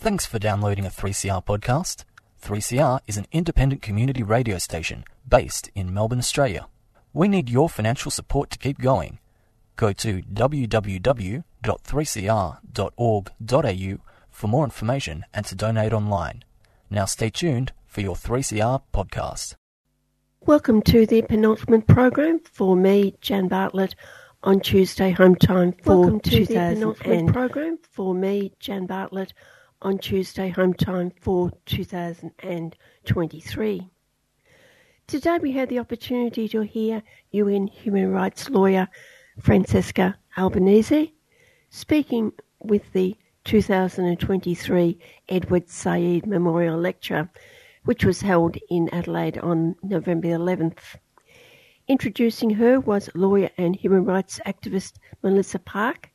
Thanks for downloading a 3CR podcast. 3CR is an independent community radio station based in Melbourne, Australia. We need your financial support to keep going. Go to www.3cr.org.au for more information and to donate online. Now stay tuned for your 3CR podcast. Welcome to the penultimate program for me, Jan Bartlett, on Tuesday home time for Welcome to the 2000 penultimate program for me, Jan Bartlett, on Tuesday home time for 2023. Today we had the opportunity to hear UN human rights lawyer Francesca Albanese speaking with the 2023 Edward Said Memorial Lecture, which was held in Adelaide on November 11th. Introducing her was lawyer and human rights activist Melissa Parke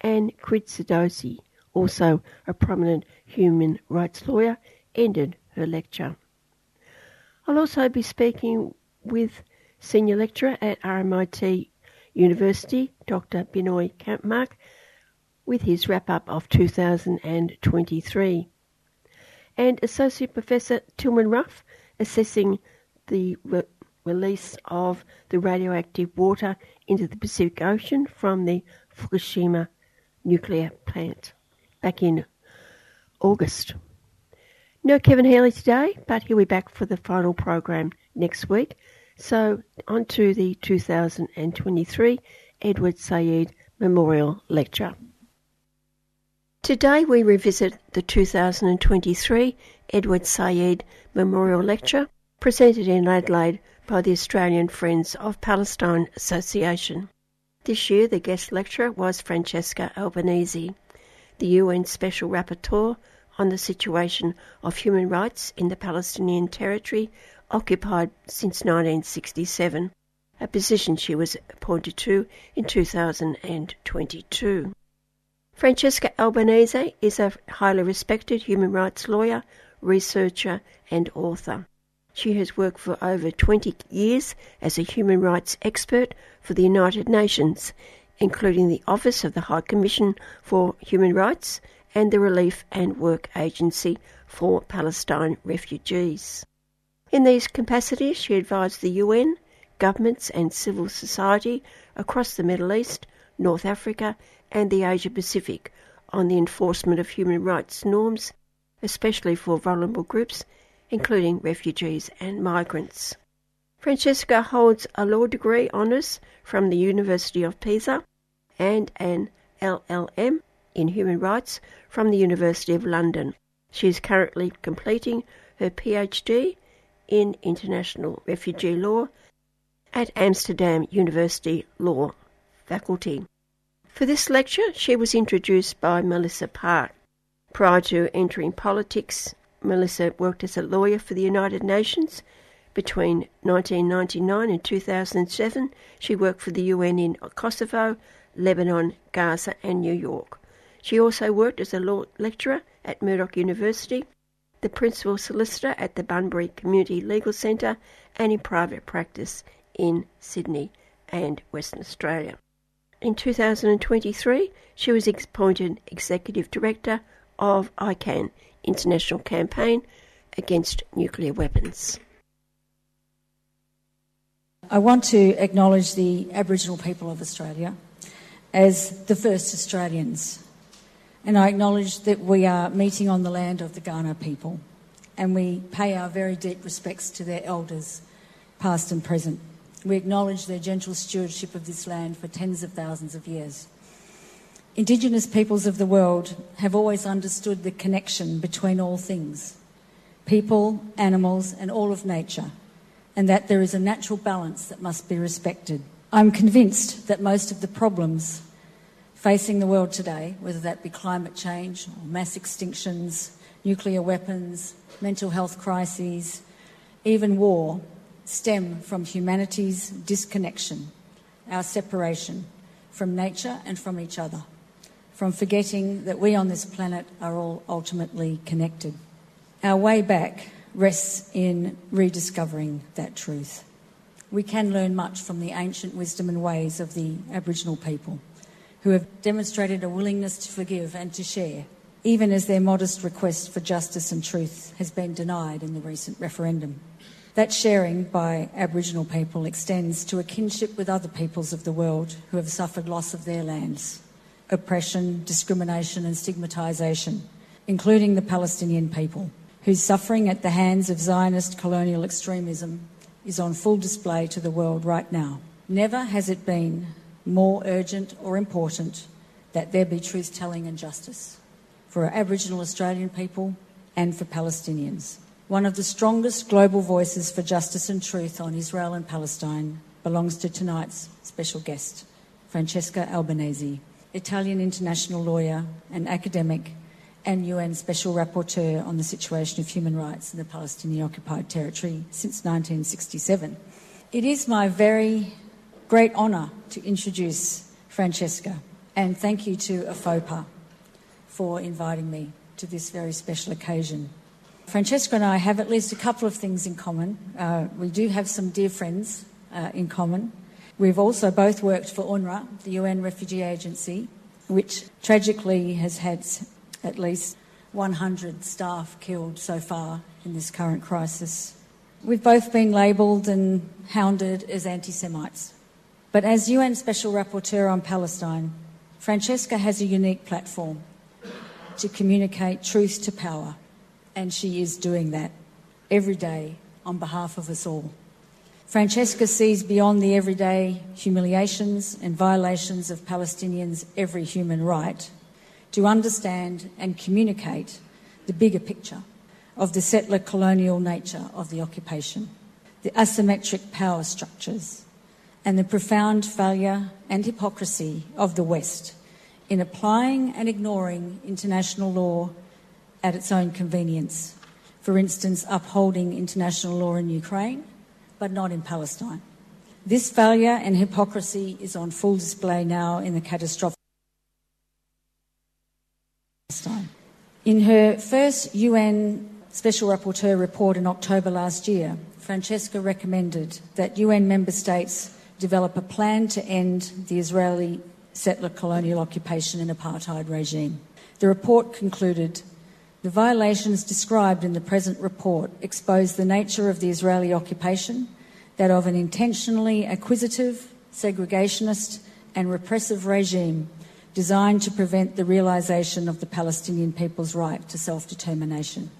and Chris Sidoti, also a prominent human rights lawyer, ended her lecture. I'll also be speaking with Senior Lecturer at RMIT University, Dr. Binoy Kampmark, with his wrap up of 2023, and Associate Professor Tilman Ruff assessing the re- release of the radioactive water into the Pacific Ocean from the Fukushima nuclear plant back in August. No Kevin Healy today, but he'll be back for the final program next week. So, on to the 2023 Edward Said Memorial Lecture. Today we revisit the 2023 Edward Said Memorial Lecture presented in Adelaide by the Australian Friends of Palestine Association. This year the guest lecturer was Francesca Albanese, the UN Special Rapporteur on the situation of human rights in the Palestinian territory occupied since 1967, a position she was appointed to in 2022. Francesca Albanese is a highly respected human rights lawyer, researcher, and author. She has worked for over 20 years as a human rights expert for the United Nations, including the Office of the High Commission for Human Rights and the Relief and Work Agency for Palestine Refugees. In these capacities, she advised the UN, governments, and civil society across the Middle East, North Africa, and the Asia Pacific on the enforcement of human rights norms, especially for vulnerable groups, including refugees and migrants. Francesca holds a law degree honours from the University of Pisa and an LLM in human rights from the University of London. She is currently completing her PhD in international refugee law at Amsterdam University Law Faculty. For this lecture, she was introduced by Melissa Parke. Prior to entering politics, Melissa worked as a lawyer for the United Nations. Between 1999 and 2007, she worked for the UN in Kosovo, Lebanon, Gaza, and New York. She also worked as a law lecturer at Murdoch University, the principal solicitor at the Bunbury Community Legal Centre, and in private practice in Sydney and Western Australia. In 2023, she was appointed Executive Director of ICAN, International Campaign Against Nuclear Weapons. I want to acknowledge the Aboriginal people of Australia as the first Australians. And I acknowledge that we are meeting on the land of the Kaurna people and we pay our very deep respects to their elders, past and present. We acknowledge their gentle stewardship of this land for tens of thousands of years. Indigenous peoples of the world have always understood the connection between all things people, animals, and all of nature, and that there is a natural balance that must be respected. I'm convinced that most of the problems facing the world today, whether that be climate change or mass extinctions, nuclear weapons, mental health crises, even war, stem from humanity's disconnection, our separation from nature and from each other, from forgetting that we on this planet are all ultimately connected. Our way back rests in rediscovering that truth. We can learn much from the ancient wisdom and ways of the Aboriginal people, who have demonstrated a willingness to forgive and to share even as their modest request for justice and truth has been denied in the recent referendum. That sharing by Aboriginal people extends to a kinship with other peoples of the world who have suffered loss of their lands, oppression, discrimination, and stigmatisation, including the Palestinian people, whose suffering at the hands of Zionist colonial extremism is on full display to the world right now. Never has it been more urgent or important that there be truth telling and justice for Aboriginal Australian people and for Palestinians. One of the strongest global voices for justice and truth on Israel and Palestine belongs to tonight's special guest, Francesca Albanese, Italian international lawyer and academic and UN Special Rapporteur on the situation of human rights in the Palestinian occupied territory since 1967. It is my very great honour to introduce Francesca and thank you to AFOPA for inviting me to this very special occasion. Francesca and I have at least a couple of things in common. Uh, we do have some dear friends uh, in common. We've also both worked for UNRWA, the UN Refugee Agency, which tragically has had at least 100 staff killed so far in this current crisis. We've both been labelled and hounded as anti Semites. But as UN Special Rapporteur on Palestine, Francesca has a unique platform to communicate truth to power and she is doing that every day on behalf of us all. Francesca sees beyond the everyday humiliations and violations of Palestinians' every human right to understand and communicate the bigger picture of the settler colonial nature of the occupation, the asymmetric power structures, and the profound failure and hypocrisy of the West in applying and ignoring international law at its own convenience. For instance, upholding international law in Ukraine, but not in Palestine. This failure and hypocrisy is on full display now in the catastrophic. In her first UN Special Rapporteur report in October last year, Francesca recommended that UN member states develop a plan to end the Israeli settler colonial occupation and apartheid regime. The report concluded the violations described in the present report expose the nature of the Israeli occupation, that of an intentionally acquisitive, segregationist, and repressive regime designed to prevent the realisation of the Palestinian people's right to self determination.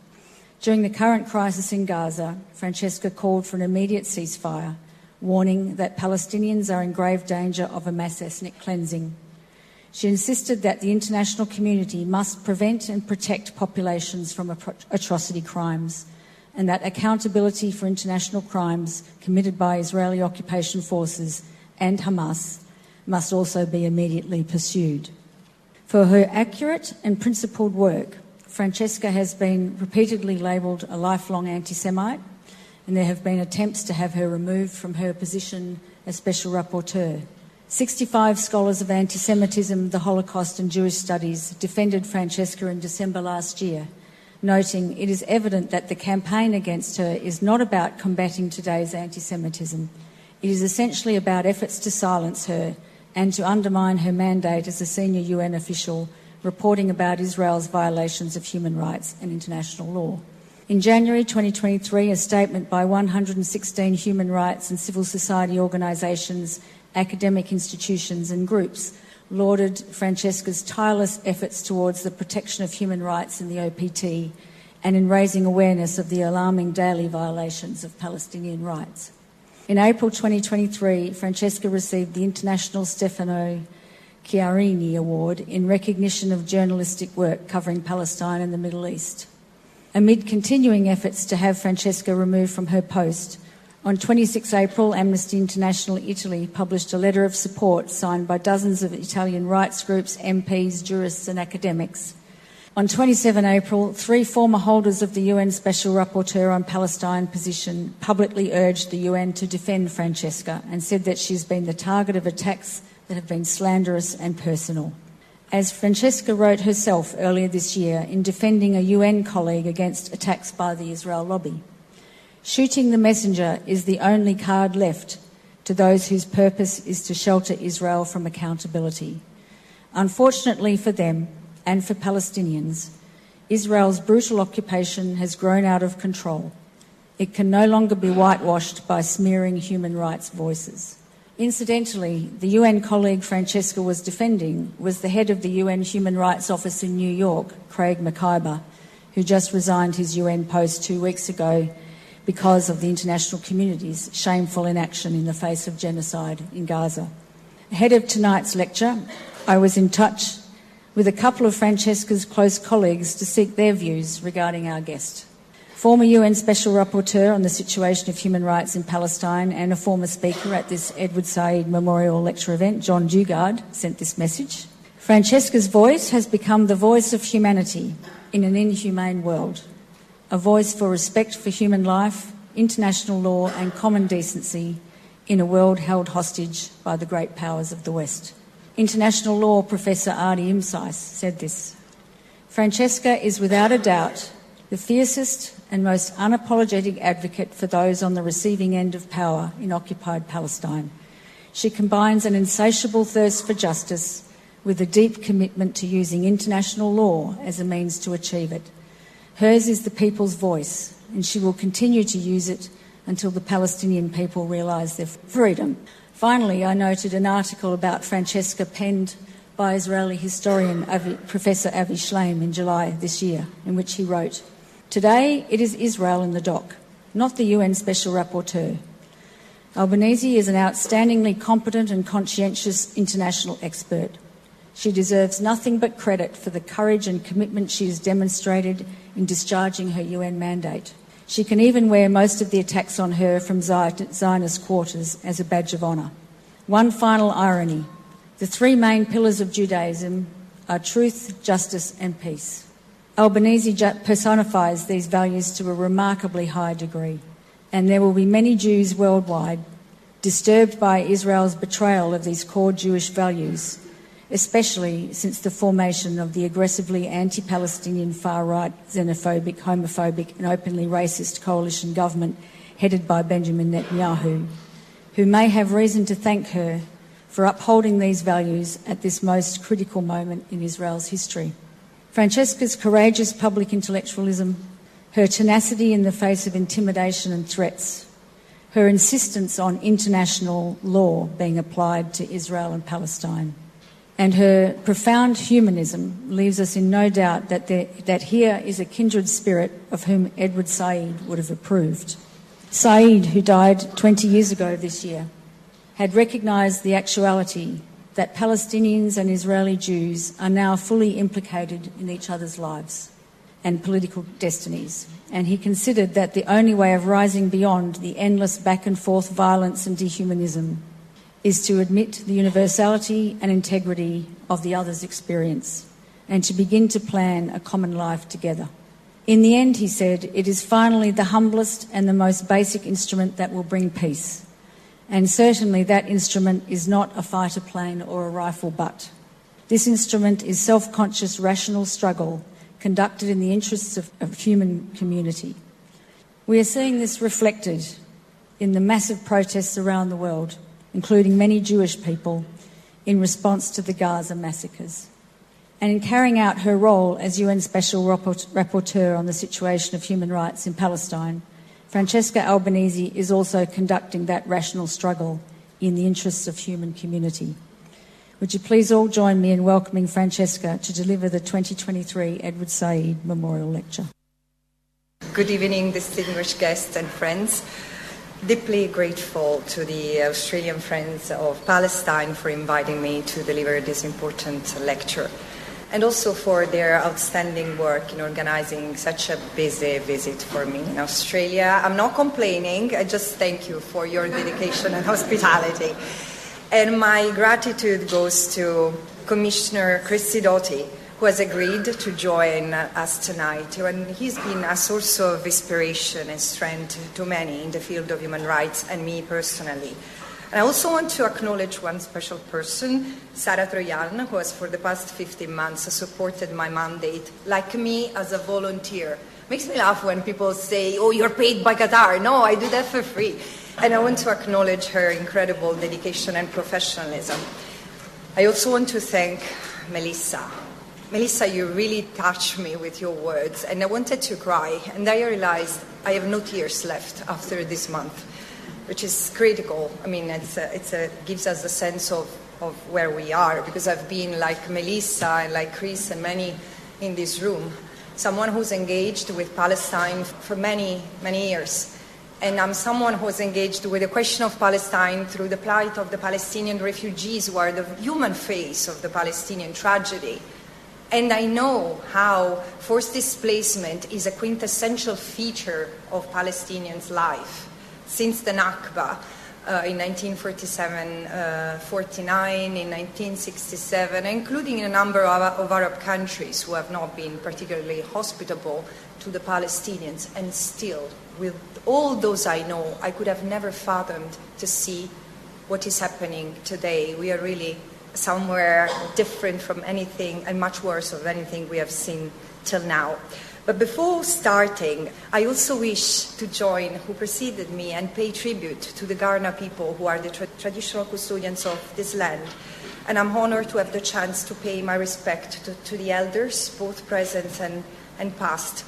During the current crisis in Gaza, Francesca called for an immediate ceasefire, warning that Palestinians are in grave danger of a mass ethnic cleansing she insisted that the international community must prevent and protect populations from atrocity crimes and that accountability for international crimes committed by Israeli occupation forces and Hamas must also be immediately pursued. For her accurate and principled work, Francesca has been repeatedly labelled a lifelong anti Semite, and there have been attempts to have her removed from her position as Special Rapporteur. 65 scholars of anti Semitism, the Holocaust, and Jewish studies defended Francesca in December last year, noting it is evident that the campaign against her is not about combating today's anti Semitism. It is essentially about efforts to silence her and to undermine her mandate as a senior UN official reporting about Israel's violations of human rights and international law. In January 2023, a statement by 116 human rights and civil society organisations academic institutions and groups lauded Francesca's tireless efforts towards the protection of human rights in the OPT and in raising awareness of the alarming daily violations of Palestinian rights. In April 2023, Francesca received the International Stefano Chiarini Award in recognition of journalistic work covering Palestine and the Middle East. Amid continuing efforts to have Francesca removed from her post, on 26 April, Amnesty International Italy published a letter of support signed by dozens of Italian rights groups, MPs, jurists, and academics. On 27 April, three former holders of the UN Special Rapporteur on Palestine position publicly urged the UN to defend Francesca and said that she's been the target of attacks that have been slanderous and personal. As Francesca wrote herself earlier this year in defending a UN colleague against attacks by the Israel lobby. Shooting the messenger is the only card left to those whose purpose is to shelter Israel from accountability. Unfortunately for them, and for Palestinians, Israel's brutal occupation has grown out of control. It can no longer be whitewashed by smearing human rights voices. Incidentally, the UN colleague Francesca was defending was the head of the UN Human Rights Office in New York, Craig Mokhiber, who just resigned his UN post two weeks ago because of the international community's shameful inaction in the face of genocide in Gaza. Ahead of tonight's lecture, I was in touch with a couple of Francesca's close colleagues to seek their views regarding our guest. Former UN Special Rapporteur on the situation of human rights in Palestine and a former speaker at this Edward Said Memorial Lecture event, John Dugard, sent this message. Francesca's voice has become the voice of humanity in an inhumane world, a voice for respect for human life, international law, and common decency in a world held hostage by the great powers of the West. International law professor Ardi Imseis said this Francesca is without a doubt the fiercest and most unapologetic advocate for those on the receiving end of power in occupied Palestine. She combines an insatiable thirst for justice with a deep commitment to using international law as a means to achieve it. Hers is the people's voice, and she will continue to use it until the Palestinian people realise their freedom. Finally, I noted an article about Francesca penned by Israeli historian Avi, Professor Avi Shlaim in July this year, in which he wrote, Today it is Israel in the dock, not the UN Special Rapporteur. Albanese is an outstandingly competent and conscientious international expert. She deserves nothing but credit for the courage and commitment she has demonstrated in discharging her UN mandate. She can even wear most of the attacks on her from Zionist quarters as a badge of honour. One final irony the three main pillars of Judaism are truth, justice, and peace. Albanese personifies these values to a remarkably high degree, and there will be many Jews worldwide disturbed by Israel's betrayal of these core Jewish values especially since the formation of the aggressively anti Palestinian far right, xenophobic, homophobic, and openly racist coalition government headed by Benjamin Netanyahu, who may have reason to thank her for upholding these values at this most critical moment in Israel's history. Francesca's courageous public intellectualism, her tenacity in the face of intimidation and threats, her insistence on international law being applied to Israel and Palestine and her profound humanism leaves us in no doubt that, there, that here is a kindred spirit of whom Edward Said would have approved. Said, who died 20 years ago this year, had recognised the actuality that Palestinians and Israeli Jews are now fully implicated in each other's lives and political destinies. And he considered that the only way of rising beyond the endless back and forth violence and dehumanism is to admit the universality and integrity of the other's experience and to begin to plan a common life together. In the end, he said, it is finally the humblest and the most basic instrument that will bring peace. And certainly that instrument is not a fighter plane or a rifle butt. This instrument is self conscious, rational struggle conducted in the interests of, of human community. We are seeing this reflected in the massive protests around the world including many Jewish people, in response to the Gaza massacres. And in carrying out her role as UN Special Rapporteur on the situation of human rights in Palestine, Francesca Albanese is also conducting that rational struggle in the interests of human community. Would you please all join me in welcoming Francesca to deliver the 2023 Edward Said Memorial Lecture? Good evening, distinguished guests and friends deeply grateful to the Australian Friends of Palestine for inviting me to deliver this important lecture and also for their outstanding work in organizing such a busy visit for me in Australia. I'm not complaining, I just thank you for your dedication and hospitality. And my gratitude goes to Commissioner Christy Sidoti who has agreed to join us tonight. And he's been a source of inspiration and strength to many in the field of human rights and me personally. And I also want to acknowledge one special person, Sarah Troyan, who has for the past 15 months supported my mandate, like me, as a volunteer. Makes me laugh when people say, oh, you're paid by Qatar. No, I do that for free. And I want to acknowledge her incredible dedication and professionalism. I also want to thank Melissa, Melissa, you really touched me with your words, and I wanted to cry. And I realized I have no tears left after this month, which is critical. I mean, it's it's gives us a sense of, of where we are, because I've been like Melissa and like Chris and many in this room, someone who's engaged with Palestine for many, many years and I'm someone who's engaged with the question of Palestine through the plight of the Palestinian refugees who are the human face of the Palestinian tragedy. And I know how forced displacement is a quintessential feature of Palestinians' life since the Nakba. Uh, in 1947 uh, 49, in 1967, including in a number of, of Arab countries who have not been particularly hospitable to the Palestinians, and still with all those I know, I could have never fathomed to see what is happening today. We are really somewhere different from anything and much worse of anything we have seen till now. But before starting, I also wish to join who preceded me and pay tribute to the Kaurna people who are the tra- traditional custodians of this land. And I'm honored to have the chance to pay my respect to, to the elders, both present and, and past,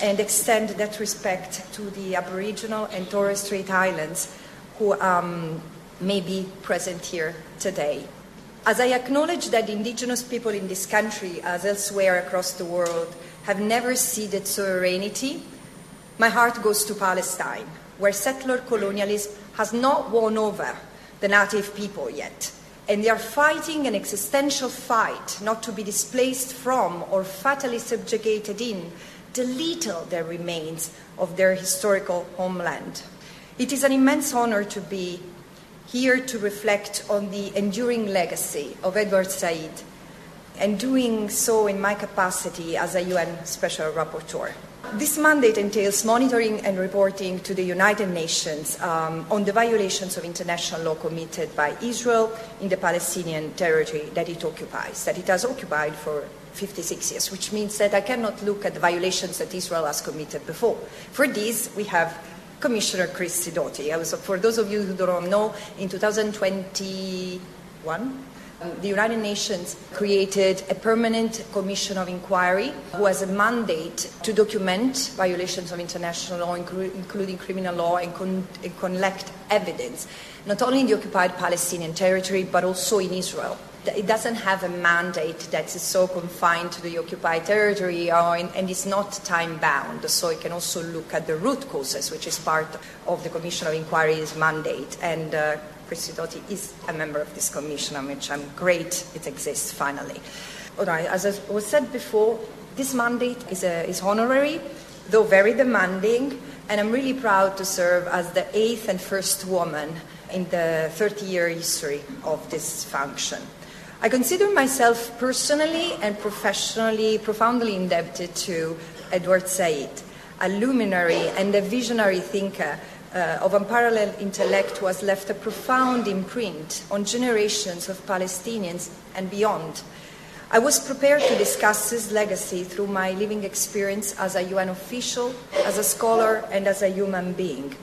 and extend that respect to the Aboriginal and Torres Strait Islands who um, may be present here today. As I acknowledge that indigenous people in this country, as elsewhere across the world, have never ceded sovereignty, my heart goes to Palestine, where settler colonialism has not won over the native people yet. And they are fighting an existential fight not to be displaced from or fatally subjugated in the little that remains of their historical homeland. It is an immense honor to be here to reflect on the enduring legacy of Edward Said, and doing so in my capacity as a UN Special Rapporteur. This mandate entails monitoring and reporting to the United Nations um, on the violations of international law committed by Israel in the Palestinian territory that it occupies, that it has occupied for 56 years, which means that I cannot look at the violations that Israel has committed before. For this, we have Commissioner Chris Sidoti. Was, for those of you who don't know, in 2021, um, the United Nations created a permanent commission of inquiry who has a mandate to document violations of international law, including criminal law, and, con- and collect evidence, not only in the occupied Palestinian territory, but also in Israel it doesn't have a mandate that is so confined to the occupied territory or in, and is not time bound. So it can also look at the root causes, which is part of the Commission of Inquiry's mandate. And uh, Chris Sidoti is a member of this commission, on which I'm great it exists finally. All right, as I was said before, this mandate is, a, is honorary, though very demanding, and I'm really proud to serve as the eighth and first woman in the 30 year history of this function. I consider myself personally and professionally profoundly indebted to Edward Said, a luminary and a visionary thinker uh, of unparalleled intellect who has left a profound imprint on generations of Palestinians and beyond. I was prepared to discuss his legacy through my living experience as a UN official, as a scholar, and as a human being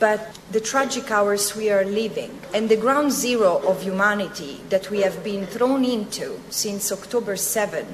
but the tragic hours we are living and the ground zero of humanity that we have been thrown into since October 7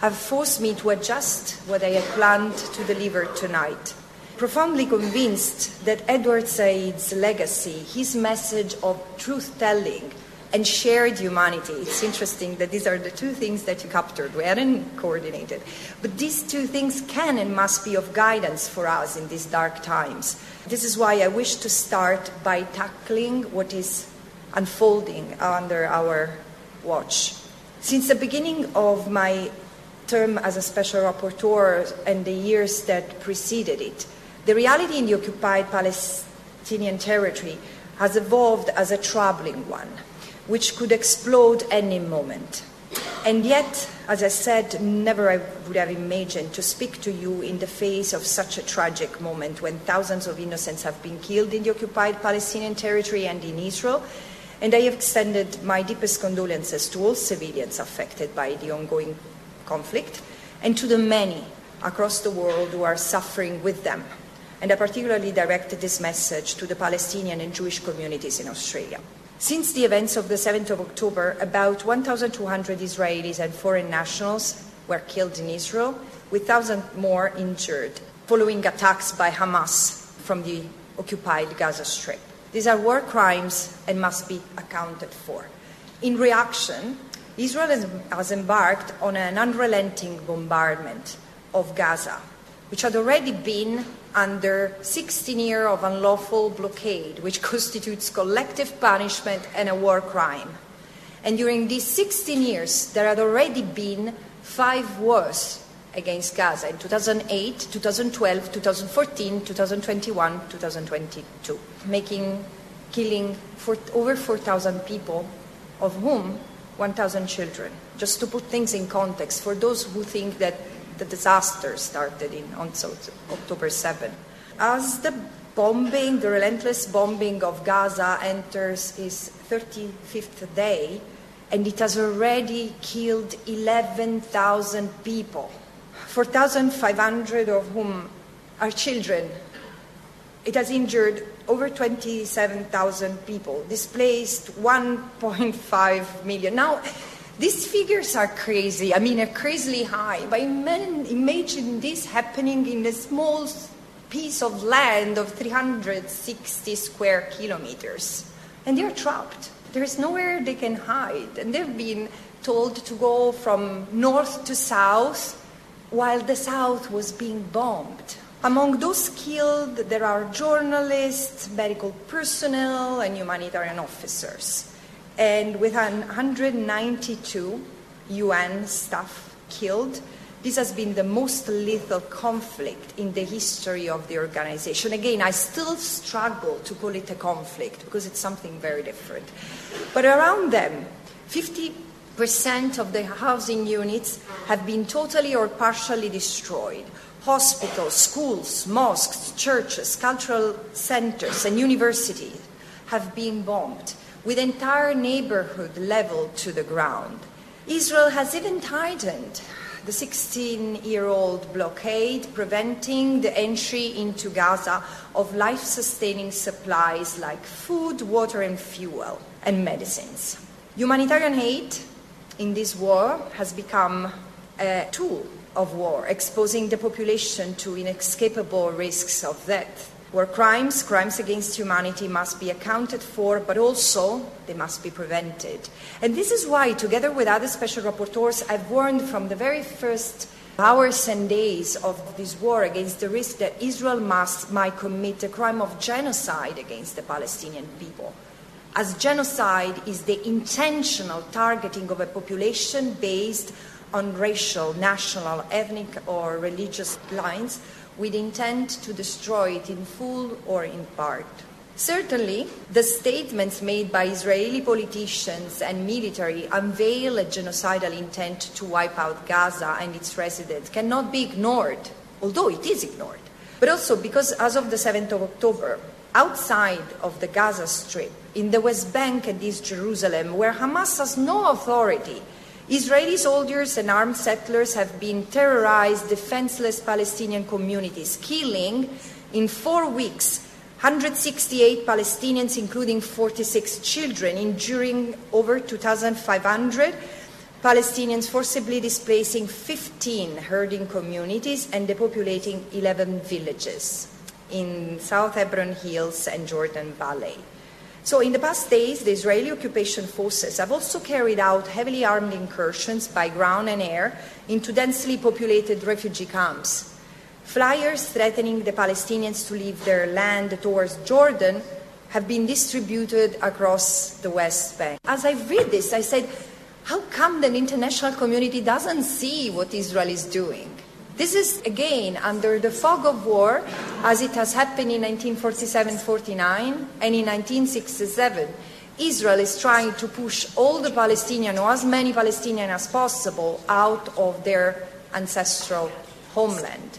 have forced me to adjust what I had planned to deliver tonight. Profoundly convinced that Edward Said's legacy, his message of truth telling, and shared humanity. It's interesting that these are the two things that you captured. We hadn't coordinated. But these two things can and must be of guidance for us in these dark times. This is why I wish to start by tackling what is unfolding under our watch. Since the beginning of my term as a special rapporteur and the years that preceded it, the reality in the occupied Palestinian territory has evolved as a troubling one, which could explode any moment. And yet, as I said, never I would have imagined to speak to you in the face of such a tragic moment when thousands of innocents have been killed in the occupied Palestinian territory and in Israel. And I have extended my deepest condolences to all civilians affected by the ongoing conflict and to the many across the world who are suffering with them. And I particularly directed this message to the Palestinian and Jewish communities in Australia. Since the events of the 7th of October, about 1,200 Israelis and foreign nationals were killed in Israel, with thousands more injured following attacks by Hamas from the occupied Gaza Strip. These are war crimes and must be accounted for. In reaction, Israel has embarked on an unrelenting bombardment of Gaza, which had already been under 16 years of unlawful blockade, which constitutes collective punishment and a war crime. And during these 16 years, there had already been five wars against Gaza in 2008, 2012, 2014, 2021, 2022, making killing for over 4,000 people, of whom 1,000 children. Just to put things in context, for those who think that the disaster started in, on October 7. As the bombing, the relentless bombing of Gaza enters its 35th day, and it has already killed 11,000 people, 4,500 of whom are children. It has injured over 27,000 people, displaced 1.5 million. Now, these figures are crazy, I mean, are crazily high. But imagine this happening in a small piece of land of 360 square kilometers. And they're trapped. There's nowhere they can hide. And they've been told to go from north to south while the south was being bombed. Among those killed, there are journalists, medical personnel, and humanitarian officers and with 192 UN staff killed, this has been the most lethal conflict in the history of the organization. Again, I still struggle to call it a conflict because it's something very different. But around them, 50% of the housing units have been totally or partially destroyed. Hospitals, schools, mosques, churches, cultural centers, and universities have been bombed with entire neighborhood leveled to the ground. Israel has even tightened the 16 year old blockade, preventing the entry into Gaza of life sustaining supplies like food, water, and fuel, and medicines. Humanitarian aid in this war has become a tool of war, exposing the population to inescapable risks of death where crimes, crimes against humanity, must be accounted for, but also they must be prevented. And this is why, together with other special rapporteurs, I've warned from the very first hours and days of this war against the risk that Israel must, might commit a crime of genocide against the Palestinian people. As genocide is the intentional targeting of a population based on racial, national, ethnic, or religious lines with intent to destroy it in full or in part. Certainly, the statements made by Israeli politicians and military unveil a genocidal intent to wipe out Gaza and its residents cannot be ignored, although it is ignored. But also because as of the 7th of October, outside of the Gaza Strip, in the West Bank and East Jerusalem, where Hamas has no authority Israeli soldiers and armed settlers have been terrorized defenseless Palestinian communities, killing in four weeks 168 Palestinians, including 46 children, injuring over 2,500 Palestinians, forcibly displacing 15 herding communities and depopulating 11 villages in South Hebron Hills and Jordan Valley. So, in the past days, the Israeli occupation forces have also carried out heavily armed incursions by ground and air into densely populated refugee camps. Flyers threatening the Palestinians to leave their land towards Jordan have been distributed across the West Bank. As I read this, I said, how come the international community doesn't see what Israel is doing? This is again under the fog of war, as it has happened in 1947 49 and in 1967. Israel is trying to push all the Palestinians, or as many Palestinians as possible, out of their ancestral homeland.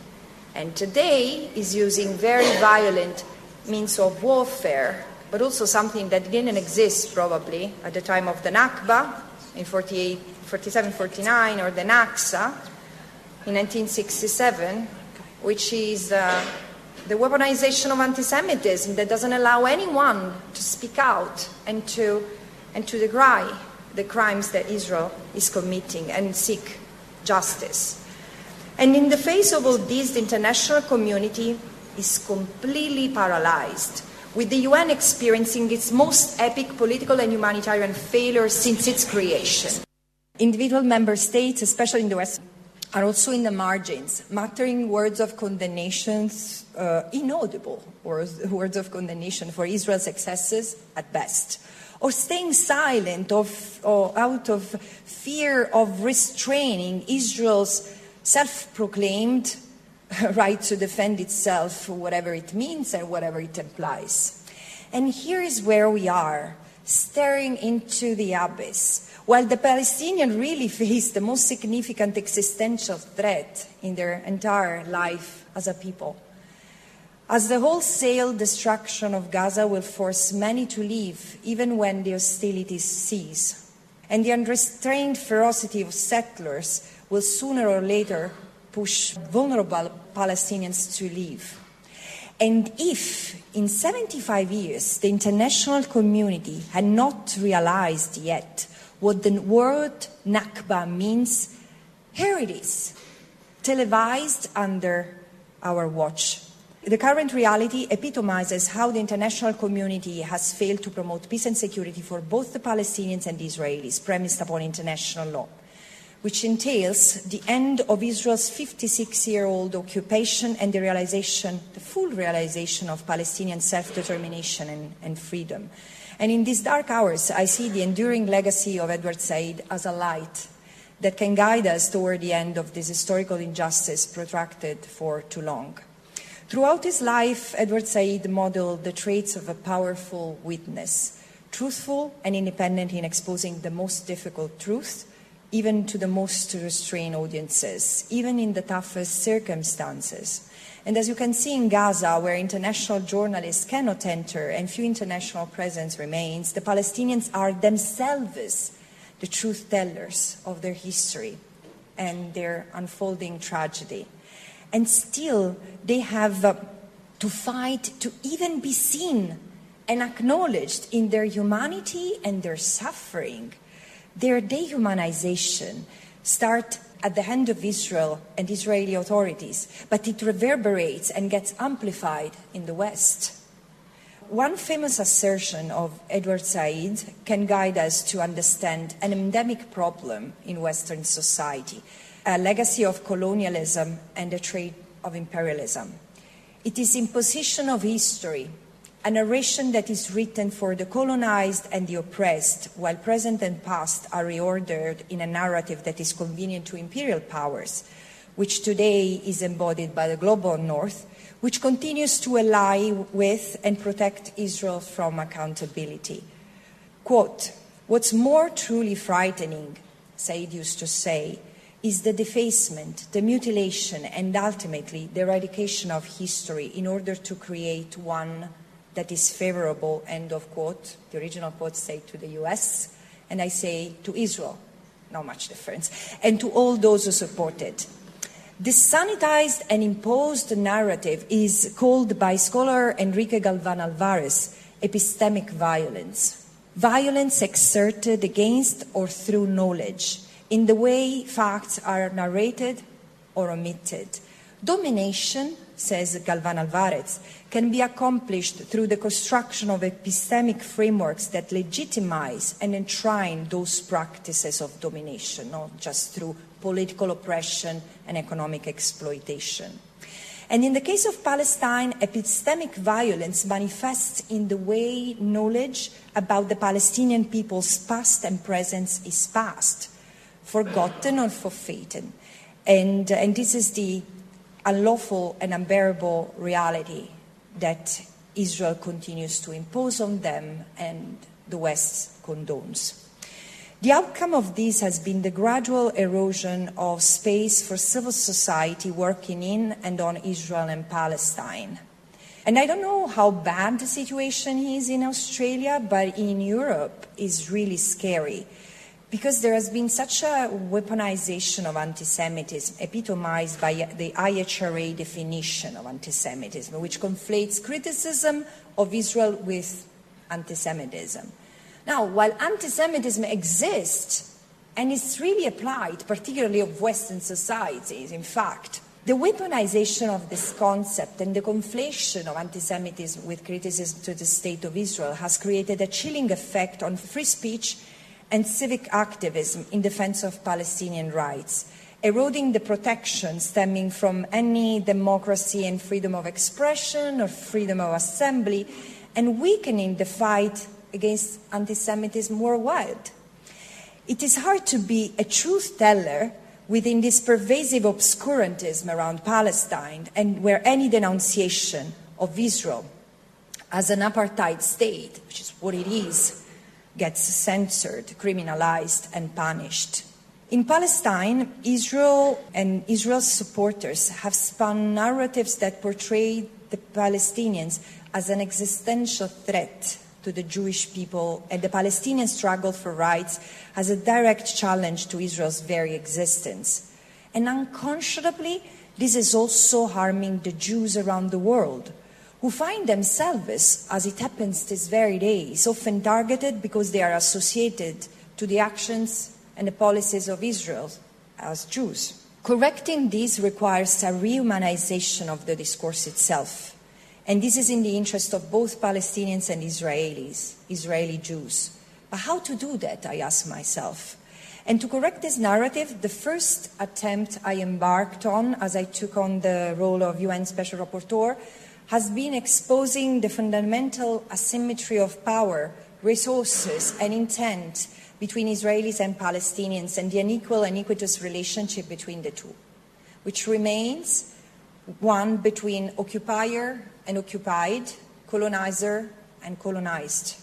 And today is using very violent means of warfare, but also something that didn't exist probably at the time of the Nakba in 48, 47 49 or the Naksa in 1967, which is uh, the weaponization of anti Semitism that doesn't allow anyone to speak out and to, and to decry the crimes that Israel is committing and seek justice. And in the face of all this, the international community is completely paralyzed, with the UN experiencing its most epic political and humanitarian failure since its creation. Individual member states, especially in the West, are also in the margins, muttering words of condemnation, uh, inaudible words, words of condemnation for Israel's excesses at best, or staying silent of, or out of fear of restraining Israel's self proclaimed right to defend itself, whatever it means and whatever it implies. And here is where we are, staring into the abyss, while the Palestinians really face the most significant existential threat in their entire life as a people. As the wholesale destruction of Gaza will force many to leave, even when the hostilities cease, and the unrestrained ferocity of settlers will sooner or later push vulnerable Palestinians to leave. And if in 75 years the international community had not realized yet what the word Nakba means, here it is, televised under our watch. The current reality epitomizes how the international community has failed to promote peace and security for both the Palestinians and the Israelis, premised upon international law which entails the end of Israel's 56 year old occupation and the realization, the full realization of Palestinian self determination and, and, freedom. And in these dark hours, I see the enduring legacy of Edward Said as a light that can guide us toward the end of this historical injustice protracted for too long. Throughout his life, Edward Said modeled the traits of a powerful witness, truthful and independent in exposing the most difficult truth even to the most restrained audiences, even in the toughest circumstances. And as you can see in Gaza, where international journalists cannot enter and few international presence remains, the Palestinians are themselves the truth tellers of their history and their unfolding tragedy. And still, they have uh, to fight to even be seen and acknowledged in their humanity and their suffering their dehumanization start at the hand of Israel and Israeli authorities, but it reverberates and gets amplified in the West. One famous assertion of Edward Said can guide us to understand an endemic problem in Western society, a legacy of colonialism and a trait of imperialism. It is imposition of history a narration that is written for the colonized and the oppressed, while present and past are reordered in a narrative that is convenient to imperial powers, which today is embodied by the global north, which continues to ally with and protect Israel from accountability. Quote, What's more truly frightening, Said used to say, is the defacement, the mutilation, and ultimately the eradication of history in order to create one that is favorable, end of quote. The original quote say to the US, and I say to Israel. Not much difference. And to all those who support it. This sanitized and imposed narrative is called by scholar Enrique Galvan Alvarez epistemic violence. Violence exerted against or through knowledge in the way facts are narrated or omitted. Domination, says Galvan Alvarez, can be accomplished through the construction of epistemic frameworks that legitimize and enshrine those practices of domination, not just through political oppression and economic exploitation. And in the case of Palestine, epistemic violence manifests in the way knowledge about the Palestinian people's past and present is passed, forgotten or forfeited. And, and this is the unlawful and unbearable reality that Israel continues to impose on them and the West condones. The outcome of this has been the gradual erosion of space for civil society working in and on Israel and Palestine. And I don't know how bad the situation is in Australia, but in Europe it's really scary because there has been such a weaponization of anti Semitism, epitomized by the IHRA definition of anti Semitism, which conflates criticism of Israel with anti Semitism. Now, while anti Semitism exists, and is really applied, particularly of Western societies, in fact. The weaponization of this concept and the conflation of anti Semitism with criticism to the State of Israel has created a chilling effect on free speech and civic activism in defense of Palestinian rights, eroding the protection stemming from any democracy and freedom of expression or freedom of assembly, and weakening the fight against anti Semitism worldwide. It is hard to be a truth teller within this pervasive obscurantism around Palestine and where any denunciation of Israel as an apartheid state, which is what it is, gets censored, criminalized, and punished. In Palestine, Israel and Israel's supporters have spun narratives that portray the Palestinians as an existential threat to the Jewish people and the Palestinian struggle for rights as a direct challenge to Israel's very existence. And unconscionably, this is also harming the Jews around the world who find themselves, as it happens this very days, often targeted because they are associated to the actions and the policies of Israel as Jews. Correcting this requires a rehumanization of the discourse itself. And this is in the interest of both Palestinians and Israelis, Israeli Jews. But how to do that, I ask myself. And to correct this narrative, the first attempt I embarked on as I took on the role of UN Special Rapporteur has been exposing the fundamental asymmetry of power, resources, and intent between Israelis and Palestinians and the unequal and iniquitous relationship between the two, which remains one between occupier and occupied, colonizer and colonized.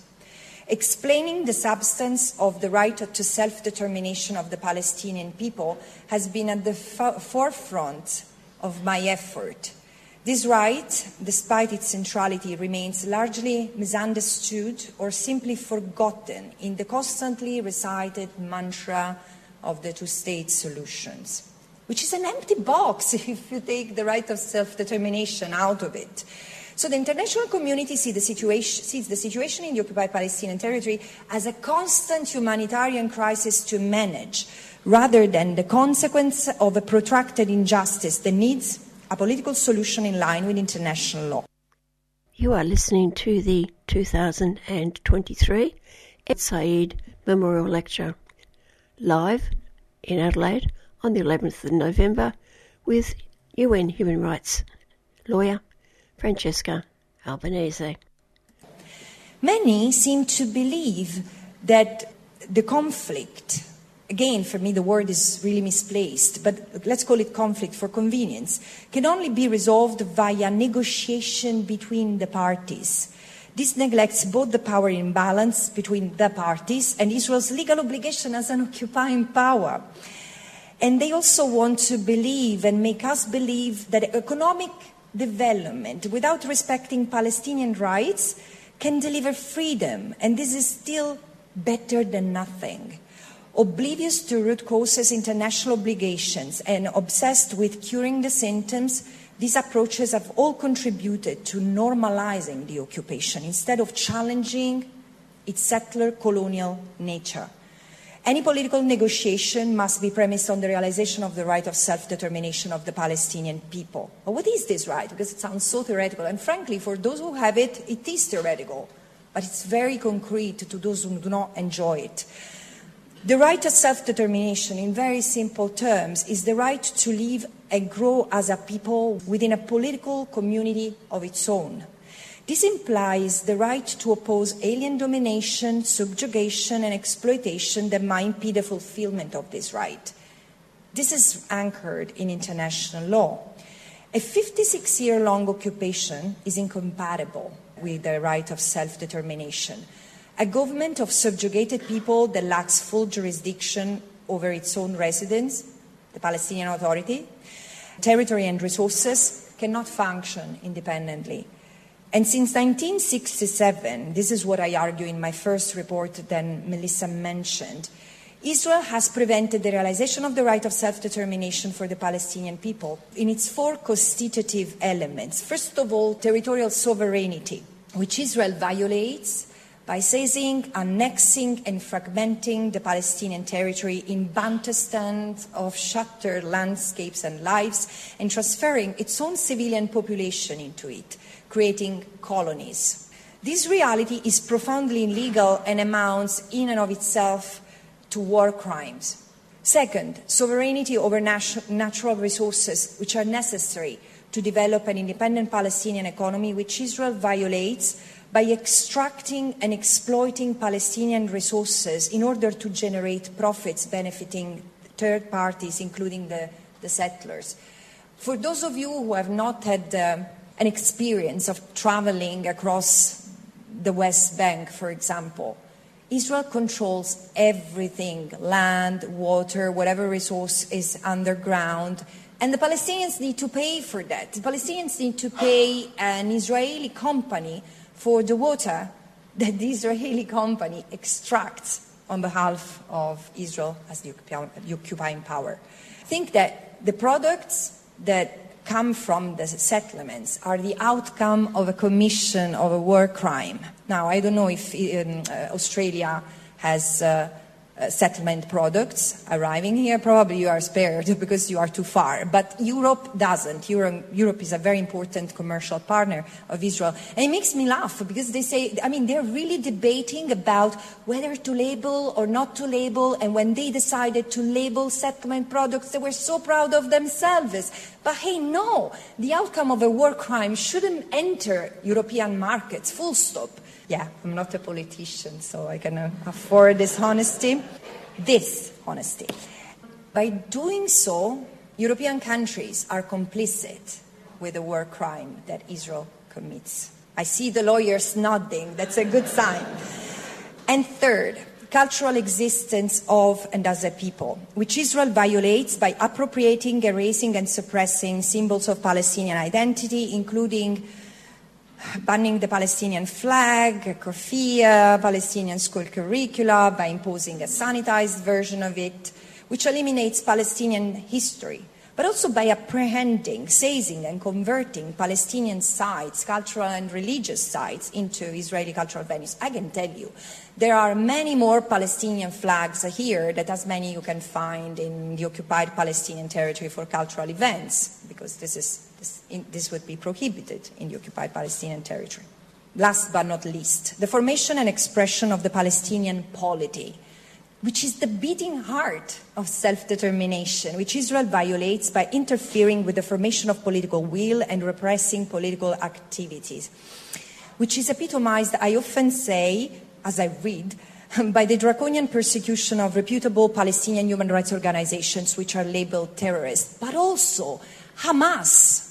Explaining the substance of the right to self determination of the Palestinian people has been at the forefront of my effort. This right, despite its centrality, remains largely misunderstood or simply forgotten in the constantly recited mantra of the two state solutions, which is an empty box if you take the right of self determination out of it. So the international community see the sees the situation in the occupied Palestinian territory as a constant humanitarian crisis to manage, rather than the consequence of a protracted injustice that needs a political solution in line with international law. You are listening to the 2023 Ed Said Memorial Lecture, live in Adelaide on the 11th of November with UN human rights lawyer Francesca Albanese. Many seem to believe that the conflict, again, for me the word is really misplaced, but let's call it conflict for convenience, can only be resolved via negotiation between the parties. This neglects both the power imbalance between the parties and Israel's legal obligation as an occupying power. And they also want to believe and make us believe that economic development without respecting Palestinian rights can deliver freedom, and this is still better than nothing. Oblivious to root causes, international obligations, and obsessed with curing the symptoms, these approaches have all contributed to normalizing the occupation instead of challenging its settler colonial nature. Any political negotiation must be premised on the realization of the right of self determination of the Palestinian people. But what is this right? Because it sounds so theoretical. And frankly, for those who have it, it is theoretical. But it's very concrete to those who do not enjoy it. The right of self determination, in very simple terms, is the right to live and grow as a people within a political community of its own. This implies the right to oppose alien domination, subjugation, and exploitation that might impede the fulfillment of this right. This is anchored in international law. A 56 year long occupation is incompatible with the right of self determination. A government of subjugated people that lacks full jurisdiction over its own residents, the Palestinian Authority, territory and resources, cannot function independently. And since 1967, this is what I argue in my first report that Melissa mentioned, Israel has prevented the realization of the right of self determination for the Palestinian people in its four constitutive elements. First of all, territorial sovereignty, which Israel violates by seizing, annexing, and fragmenting the Palestinian territory in Bantustan of shattered landscapes and lives, and transferring its own civilian population into it, creating colonies. This reality is profoundly illegal and amounts, in and of itself, to war crimes. Second, sovereignty over nat- natural resources, which are necessary to develop an independent Palestinian economy, which Israel violates by extracting and exploiting Palestinian resources in order to generate profits benefiting third parties, including the, the settlers. For those of you who have not had uh, an experience of traveling across the West Bank, for example, Israel controls everything land, water, whatever resource is underground. And the Palestinians need to pay for that. The Palestinians need to pay an Israeli company for the water that the Israeli company extracts on behalf of Israel as the occupying power. Think that the products that come from the settlements are the outcome of a commission of a war crime. Now, I don't know if um, uh, Australia has. Uh, uh, settlement products arriving here. Probably you are spared because you are too far. But Europe doesn't. Euro- Europe is a very important commercial partner of Israel. And it makes me laugh because they say, I mean, they're really debating about whether to label or not to label. And when they decided to label settlement products, they were so proud of themselves. But hey, no, the outcome of a war crime shouldn't enter European markets, full stop. Yeah, I'm not a politician, so I can uh, afford this honesty. This honesty. By doing so, European countries are complicit with the war crime that Israel commits. I see the lawyers nodding. That's a good sign. And third, cultural existence of and as a people, which Israel violates by appropriating, erasing, and suppressing symbols of Palestinian identity, including banning the Palestinian flag, kufiyya, Palestinian school curricula by imposing a sanitized version of it, which eliminates Palestinian history, but also by apprehending, seizing, and converting Palestinian sites, cultural and religious sites, into Israeli cultural venues. I can tell you, there are many more Palestinian flags here than as many you can find in the occupied Palestinian territory for cultural events, because this is this, in, this would be prohibited in the occupied Palestinian territory. Last but not least, the formation and expression of the Palestinian polity, which is the beating heart of self determination, which Israel violates by interfering with the formation of political will and repressing political activities, which is epitomized, I often say, as I read, by the draconian persecution of reputable Palestinian human rights organizations, which are labeled terrorists, but also Hamas,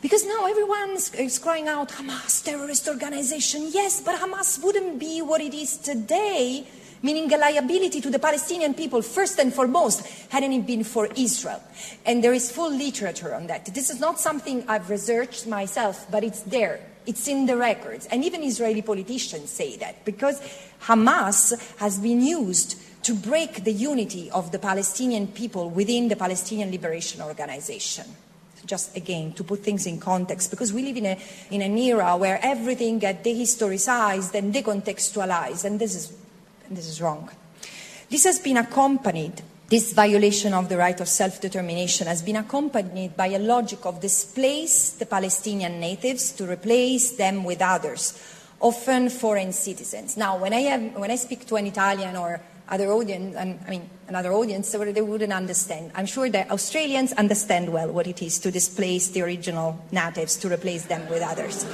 because now everyone is crying out, Hamas, terrorist organization. Yes, but Hamas wouldn't be what it is today, meaning a liability to the Palestinian people, first and foremost, hadn't it been for Israel. And there is full literature on that. This is not something I've researched myself, but it's there. It's in the records. And even Israeli politicians say that, because Hamas has been used to break the unity of the Palestinian people within the Palestinian Liberation Organization just again to put things in context, because we live in, a, in an era where everything gets dehistoricized and decontextualized, and this is, this is wrong. This has been accompanied, this violation of the right of self determination has been accompanied by a logic of displace the Palestinian natives to replace them with others, often foreign citizens. Now, when I, have, when I speak to an Italian or other audience, and, I mean, another audience, they wouldn't understand. I'm sure that Australians understand well what it is to displace the original natives to replace them with others.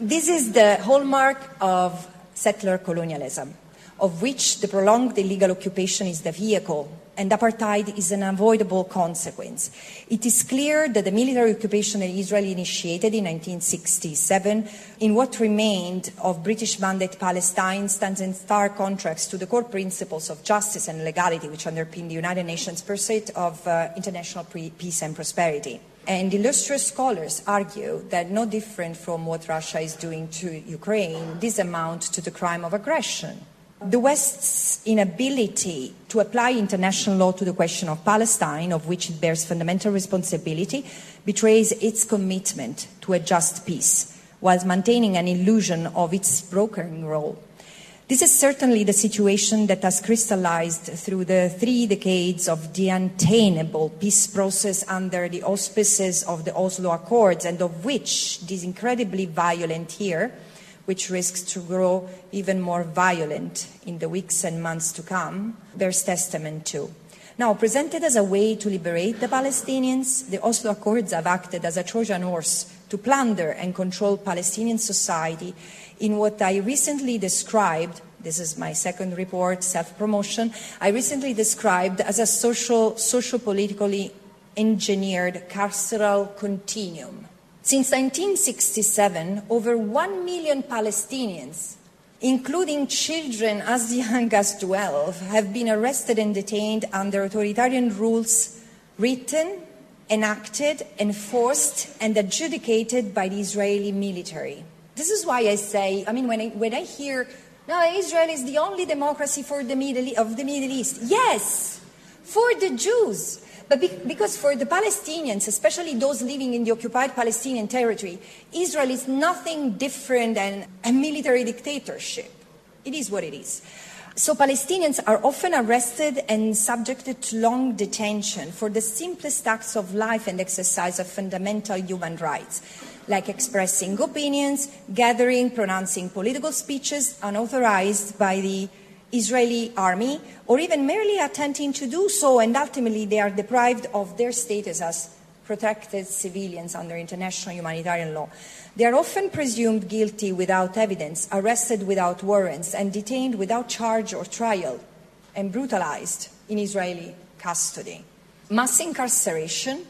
This is the hallmark of settler colonialism, of which the prolonged illegal occupation is the vehicle and apartheid is an unavoidable consequence. It is clear that the military occupation that Israel initiated in 1967 in what remained of British mandate Palestine stands in stark contrast to the core principles of justice and legality which underpin the United Nations pursuit of uh, international peace and prosperity. And illustrious scholars argue that no different from what Russia is doing to Ukraine, this amounts to the crime of aggression the West's inability to apply international law to the question of Palestine, of which it bears fundamental responsibility, betrays its commitment to a just peace, whilst maintaining an illusion of its brokering role. This is certainly the situation that has crystallized through the three decades of the untenable peace process under the auspices of the Oslo Accords, and of which this incredibly violent year, which risks to grow even more violent in the weeks and months to come, bears testament to. Now, presented as a way to liberate the Palestinians, the Oslo Accords have acted as a Trojan horse to plunder and control Palestinian society in what I recently described this is my second report, self promotion. I recently described as a social, social politically engineered carceral continuum. Since 1967, over 1 million Palestinians, including children as young as 12, have been arrested and detained under authoritarian rules written, enacted, enforced, and adjudicated by the Israeli military. This is why I say, I mean, when I, when I hear, no, Israel is the only democracy for the Middle, of the Middle East. Yes, for the Jews. But be, because for the Palestinians, especially those living in the occupied Palestinian territory, Israel is nothing different than a military dictatorship. It is what it is. So Palestinians are often arrested and subjected to long detention for the simplest acts of life and exercise of fundamental human rights like expressing opinions, gathering, pronouncing political speeches unauthorized by the Israeli army, or even merely attempting to do so, and ultimately they are deprived of their status as protected civilians under international humanitarian law. They are often presumed guilty without evidence, arrested without warrants, and detained without charge or trial, and brutalized in Israeli custody. Mass incarceration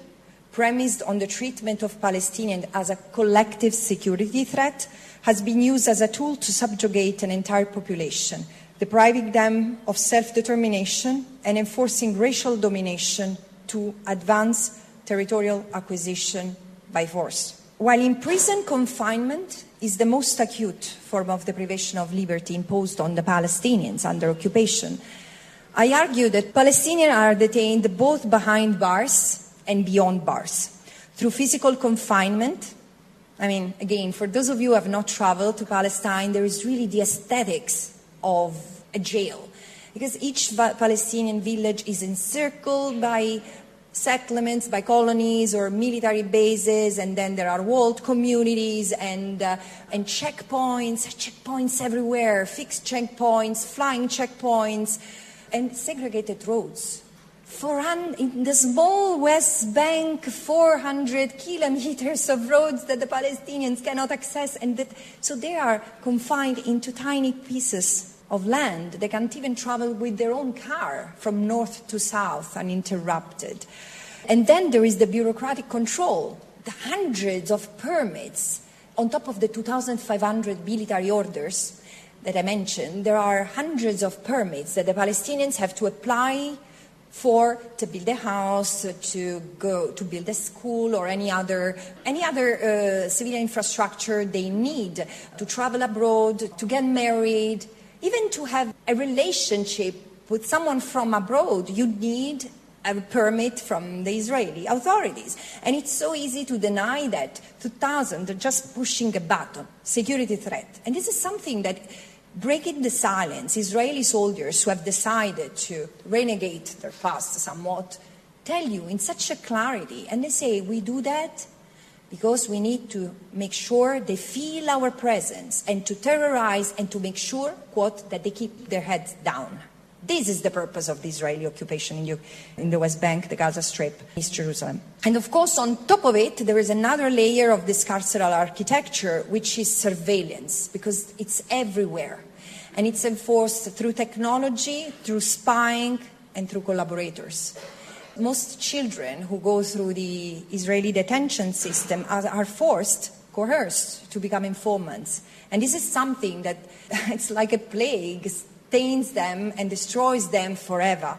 premised on the treatment of Palestinians as a collective security threat, has been used as a tool to subjugate an entire population, depriving them of self determination and enforcing racial domination to advance territorial acquisition by force. While imprisoned confinement is the most acute form of deprivation of liberty imposed on the Palestinians under occupation, I argue that Palestinians are detained both behind bars and beyond bars. Through physical confinement, I mean, again, for those of you who have not traveled to Palestine, there is really the aesthetics of a jail. Because each Palestinian village is encircled by settlements, by colonies or military bases, and then there are walled communities and, uh, and checkpoints, checkpoints everywhere, fixed checkpoints, flying checkpoints, and segregated roads for in the small West Bank, 400 kilometers of roads that the Palestinians cannot access, and that, so they are confined into tiny pieces of land. They can't even travel with their own car from north to south uninterrupted. And then there is the bureaucratic control, the hundreds of permits on top of the 2,500 military orders that I mentioned. There are hundreds of permits that the Palestinians have to apply for to build a house, to go to build a school or any other any other uh, civil infrastructure they need to travel abroad, to get married, even to have a relationship with someone from abroad. You need a permit from the Israeli authorities. And it's so easy to deny that to thousands just pushing a button, security threat. And this is something that breaking the silence, Israeli soldiers who have decided to renegade their past somewhat tell you in such a clarity, and they say, We do that because we need to make sure they feel our presence and to terrorize and to make sure, quote, that they keep their heads down. This is the purpose of the Israeli occupation in, in the West Bank, the Gaza Strip, East Jerusalem. And of course, on top of it, there is another layer of this carceral architecture, which is surveillance, because it's everywhere. And it's enforced through technology, through spying, and through collaborators. Most children who go through the Israeli detention system are, are forced, coerced, to become informants. And this is something that it's like a plague stains them and destroys them forever.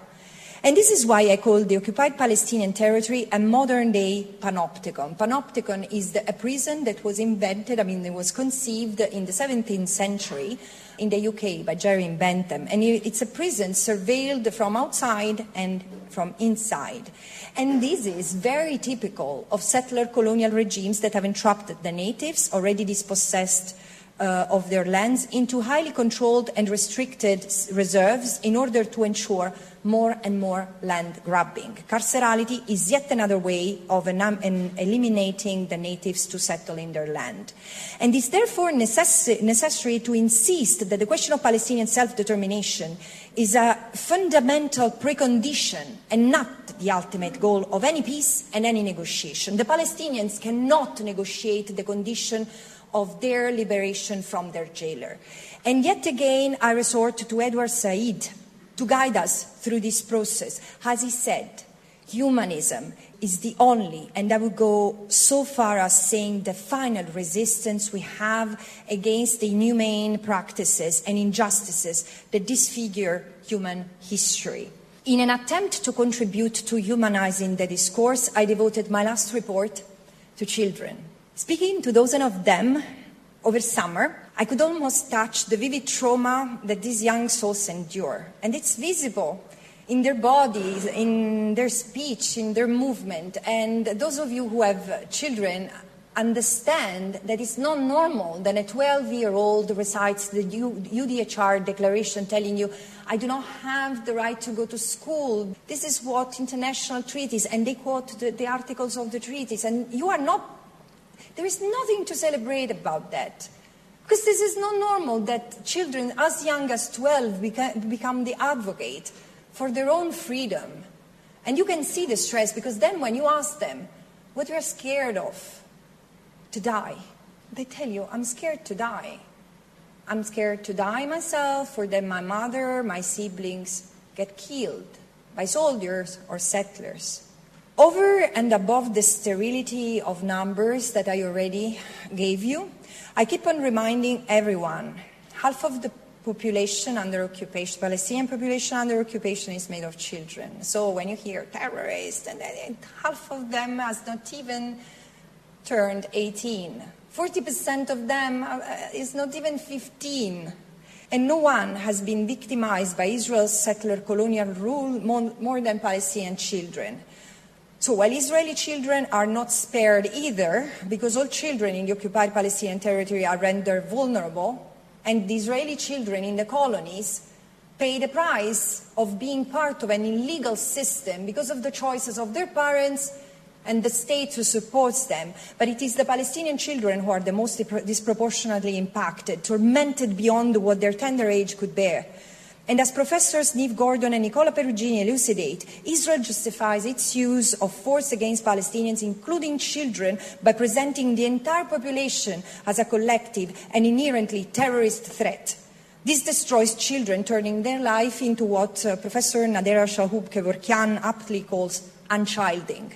And this is why I call the occupied Palestinian territory a modern day panopticon. Panopticon is the, a prison that was invented, I mean, it was conceived in the 17th century in the UK by Jeremy Bentham. And it's a prison surveilled from outside and from inside. And this is very typical of settler colonial regimes that have entrapped the natives, already dispossessed uh, of their lands into highly controlled and restricted reserves in order to ensure more and more land grabbing. Carcerality is yet another way of eliminating the natives to settle in their land. And it's therefore necess- necessary to insist that the question of Palestinian self determination is a fundamental precondition and not the ultimate goal of any peace and any negotiation. The Palestinians cannot negotiate the condition of their liberation from their jailer. And yet again, I resort to Edward Said to guide us through this process. As he said, humanism is the only, and I would go so far as saying the final resistance we have against the inhumane practices and injustices that disfigure human history. In an attempt to contribute to humanizing the discourse, I devoted my last report to children. Speaking to dozens of them over summer, I could almost touch the vivid trauma that these young souls endure. And it's visible in their bodies, in their speech, in their movement. And those of you who have children understand that it's not normal that a 12 year old recites the UDHR declaration telling you, I do not have the right to go to school. This is what international treaties, and they quote the, the articles of the treaties, and you are not there is nothing to celebrate about that. Because this is not normal that children as young as 12 beca- become the advocate for their own freedom. And you can see the stress because then when you ask them what you're scared of, to die, they tell you, I'm scared to die. I'm scared to die myself, or that my mother, my siblings get killed by soldiers or settlers. Over and above the sterility of numbers that I already gave you, I keep on reminding everyone half of the population under occupation, Palestinian population under occupation is made of children. So when you hear terrorists, and, and half of them has not even turned 18. 40% of them uh, is not even 15. And no one has been victimized by Israel's settler colonial rule more than Palestinian children. So while Israeli children are not spared either, because all children in the occupied Palestinian territory are rendered vulnerable, and the Israeli children in the colonies pay the price of being part of an illegal system because of the choices of their parents and the state who supports them. But it is the Palestinian children who are the most disproportionately impacted, tormented beyond what their tender age could bear. And as Professors Neve Gordon and Nicola Perugini elucidate, Israel justifies its use of force against Palestinians, including children, by presenting the entire population as a collective and inherently terrorist threat. This destroys children, turning their life into what uh, Professor Nadera Shalhoub Kevorkian aptly calls unchilding.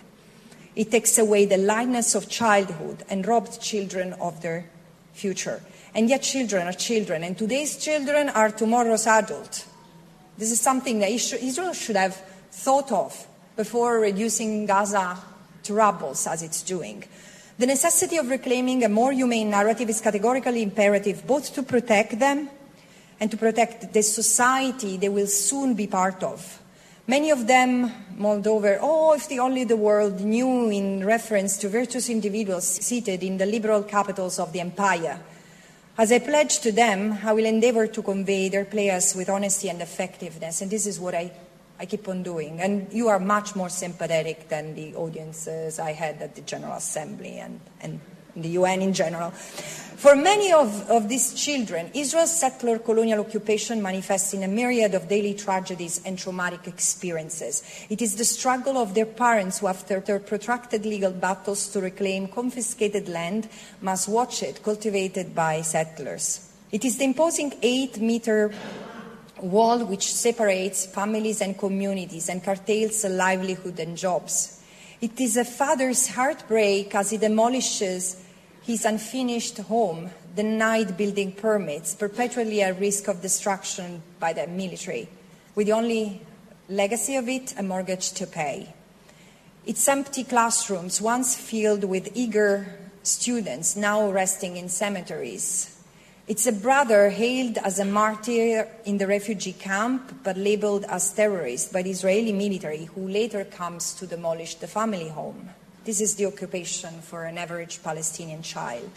It takes away the lightness of childhood and robs children of their future. And yet, children are children, and today's children are tomorrow's adults. This is something that Israel should have thought of before reducing Gaza to rubble, as it's doing. The necessity of reclaiming a more humane narrative is categorically imperative, both to protect them and to protect the society they will soon be part of. Many of them mulled over, oh, if the only the world knew in reference to virtuous individuals seated in the liberal capitals of the empire. As I pledge to them, I will endeavor to convey their players with honesty and effectiveness, and this is what I, I keep on doing. And you are much more sympathetic than the audiences I had at the General Assembly and, and the UN in general. For many of, of these children, Israel's settler colonial occupation manifests in a myriad of daily tragedies and traumatic experiences. It is the struggle of their parents who, after their protracted legal battles to reclaim confiscated land, must watch it cultivated by settlers. It is the imposing eight meter wall which separates families and communities and curtails livelihood and jobs. It is a father's heartbreak as he demolishes his unfinished home, denied building permits, perpetually at risk of destruction by the military, with the only legacy of it a mortgage to pay. Its empty classrooms, once filled with eager students, now resting in cemeteries. It's a brother hailed as a martyr in the refugee camp, but labeled as terrorist by the Israeli military, who later comes to demolish the family home. This is the occupation for an average Palestinian child.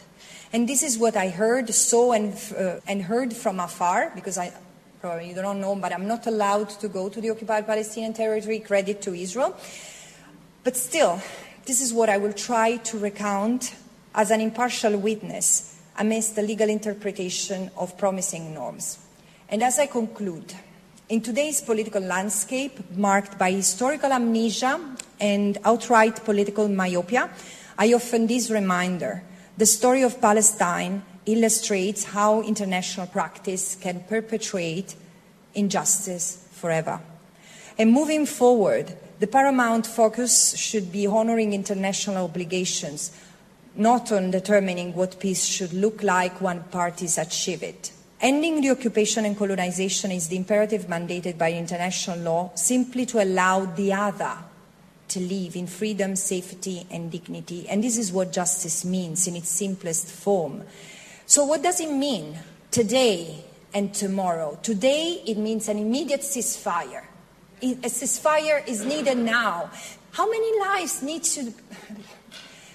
And this is what I heard, saw, and, uh, and heard from afar, because I probably you don't know, but I'm not allowed to go to the occupied Palestinian territory, credit to Israel. But still, this is what I will try to recount as an impartial witness amidst the legal interpretation of promising norms. And as I conclude, in today's political landscape, marked by historical amnesia and outright political myopia, I often this reminder the story of Palestine illustrates how international practice can perpetuate injustice forever. And moving forward, the paramount focus should be honoring international obligations, not on determining what peace should look like when parties achieve it. Ending the occupation and colonization is the imperative mandated by international law simply to allow the other to live in freedom, safety, and dignity. And this is what justice means in its simplest form. So, what does it mean today and tomorrow? Today, it means an immediate ceasefire. A ceasefire is needed now. How many lives need to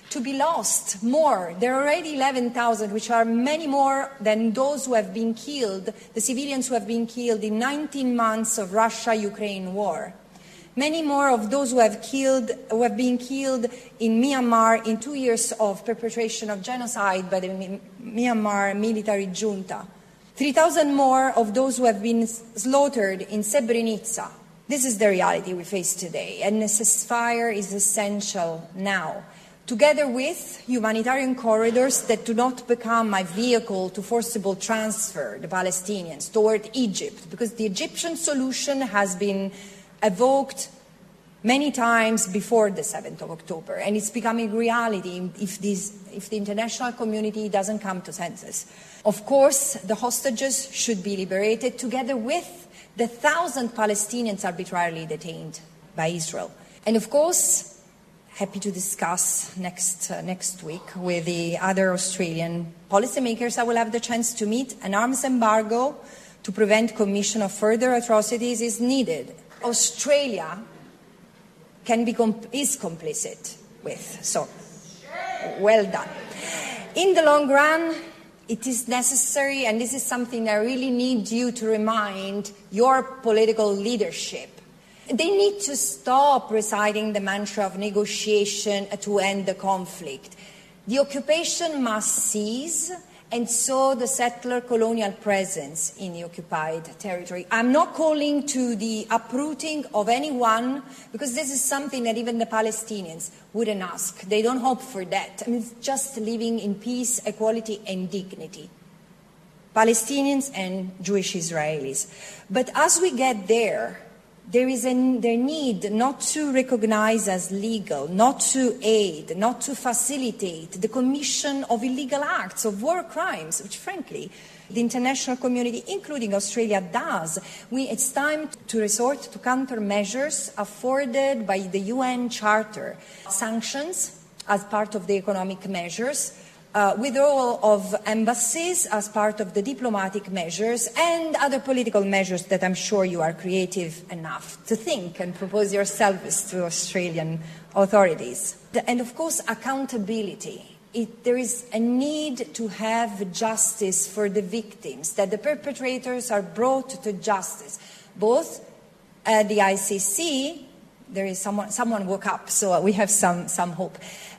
to be lost more. There are already 11,000, which are many more than those who have been killed, the civilians who have been killed in 19 months of Russia-Ukraine war. Many more of those who have, killed, who have been killed in Myanmar in two years of perpetration of genocide by the Myanmar military junta. 3,000 more of those who have been slaughtered in Srebrenica. This is the reality we face today, and a ceasefire is essential now together with humanitarian corridors that do not become a vehicle to forcible transfer the Palestinians toward Egypt, because the Egyptian solution has been evoked many times before the 7th of October, and it's becoming reality if, this, if the international community doesn't come to senses. Of course, the hostages should be liberated together with the thousand Palestinians arbitrarily detained by Israel. And of course, happy to discuss next, uh, next week with the other Australian policymakers. I will have the chance to meet. An arms embargo to prevent commission of further atrocities is needed. Australia can be comp- is complicit with. So, well done. In the long run, it is necessary, and this is something I really need you to remind your political leadership they need to stop reciting the mantra of negotiation to end the conflict. The occupation must cease, and so the settler colonial presence in the occupied territory. I'm not calling to the uprooting of anyone because this is something that even the Palestinians wouldn't ask. They don't hope for that. I mean, it's just living in peace, equality, and dignity. Palestinians and Jewish Israelis. But as we get there, there is a need not to recognize as legal, not to aid, not to facilitate the commission of illegal acts, of war crimes, which frankly the international community, including Australia, does. We, it's time to resort to countermeasures afforded by the UN Charter, sanctions as part of the economic measures uh, withdrawal of embassies as part of the diplomatic measures and other political measures that I'm sure you are creative enough to think and propose yourselves to Australian authorities. And of course, accountability. It, there is a need to have justice for the victims, that the perpetrators are brought to justice, both at the ICC. There is someone, someone woke up, so we have some, some hope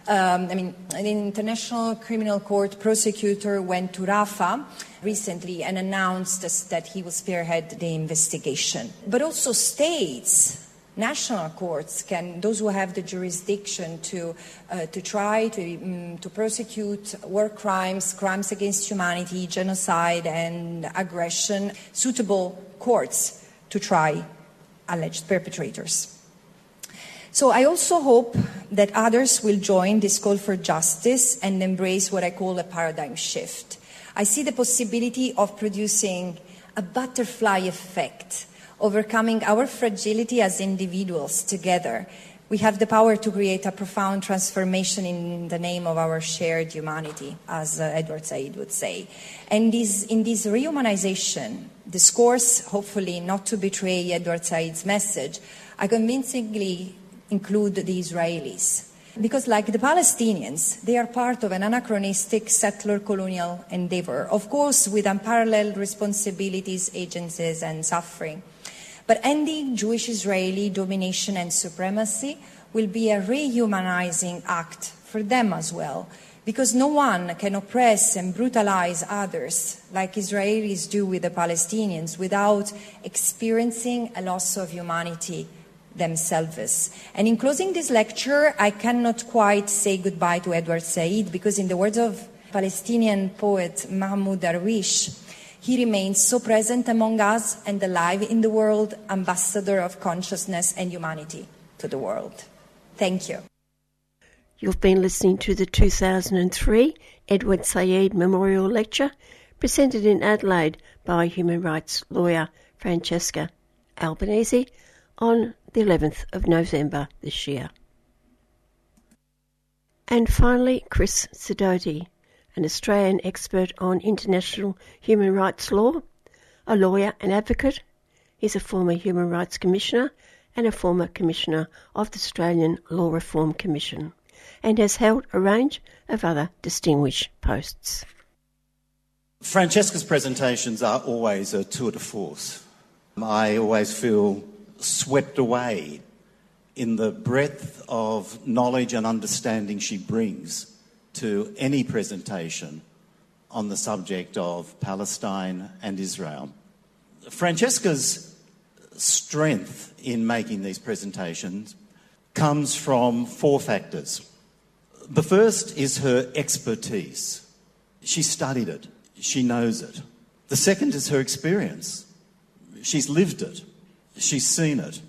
um, I mean, an international criminal court prosecutor went to Rafah recently and announced that he will spearhead the investigation. But also states, national courts can, those who have the jurisdiction to, uh, to try to, um, to prosecute war crimes, crimes against humanity, genocide, and aggression, suitable courts to try alleged perpetrators. So I also hope that others will join this call for justice and embrace what I call a paradigm shift. I see the possibility of producing a butterfly effect, overcoming our fragility as individuals together. We have the power to create a profound transformation in the name of our shared humanity, as uh, Edward Said would say. And this, in this rehumanization, discourse, hopefully not to betray Edward Said's message, I convincingly include the Israelis. because, like the Palestinians, they are part of an anachronistic settler colonial endeavor, of course, with unparalleled responsibilities, agencies, and suffering. But ending Jewish Israeli domination and supremacy will be a rehumanizing act for them as well, because no one can oppress and brutalize others like Israelis do with the Palestinians without experiencing a loss of humanity themselves. And in closing this lecture, I cannot quite say goodbye to Edward Said because, in the words of Palestinian poet Mahmoud Darwish, he remains so present among us and alive in the world, ambassador of consciousness and humanity to the world. Thank you. You've been listening to the 2003 Edward Said Memorial Lecture presented in Adelaide by human rights lawyer Francesca Albanese on the 11th of November this year. And finally, Chris Sidoti, an Australian expert on international human rights law, a lawyer and advocate. He's a former Human Rights Commissioner and a former Commissioner of the Australian Law Reform Commission, and has held a range of other distinguished posts. Francesca's presentations are always a tour de force. I always feel swept away in the breadth of knowledge and understanding she brings to any presentation on the subject of Palestine and Israel. Francesca's strength in making these presentations comes from four factors. The first is her expertise. She studied it, she knows it. The second is her experience. She's lived it. She's seen it.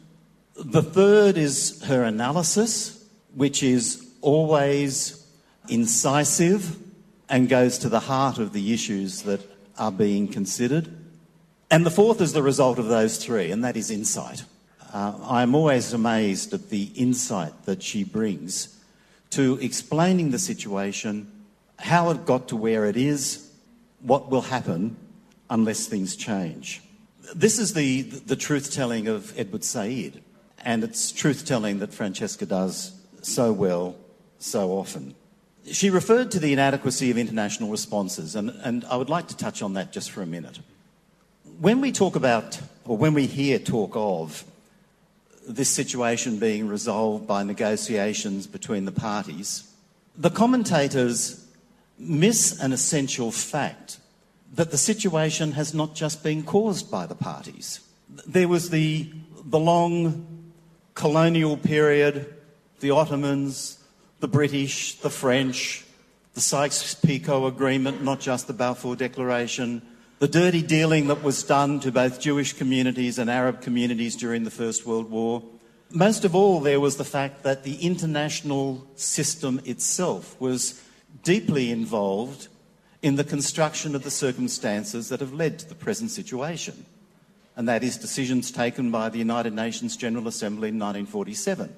The third is her analysis, which is always incisive and goes to the heart of the issues that are being considered. And the fourth is the result of those three, and that is insight. Uh, I'm always amazed at the insight that she brings to explaining the situation, how it got to where it is, what will happen unless things change. This is the, the truth telling of Edward Said, and it's truth telling that Francesca does so well so often. She referred to the inadequacy of international responses, and, and I would like to touch on that just for a minute. When we talk about, or when we hear talk of, this situation being resolved by negotiations between the parties, the commentators miss an essential fact that the situation has not just been caused by the parties. There was the, the long colonial period, the Ottomans, the British, the French, the Sykes-Picot Agreement, not just the Balfour Declaration, the dirty dealing that was done to both Jewish communities and Arab communities during the First World War. Most of all, there was the fact that the international system itself was deeply involved in the construction of the circumstances that have led to the present situation, and that is decisions taken by the United Nations General Assembly in 1947.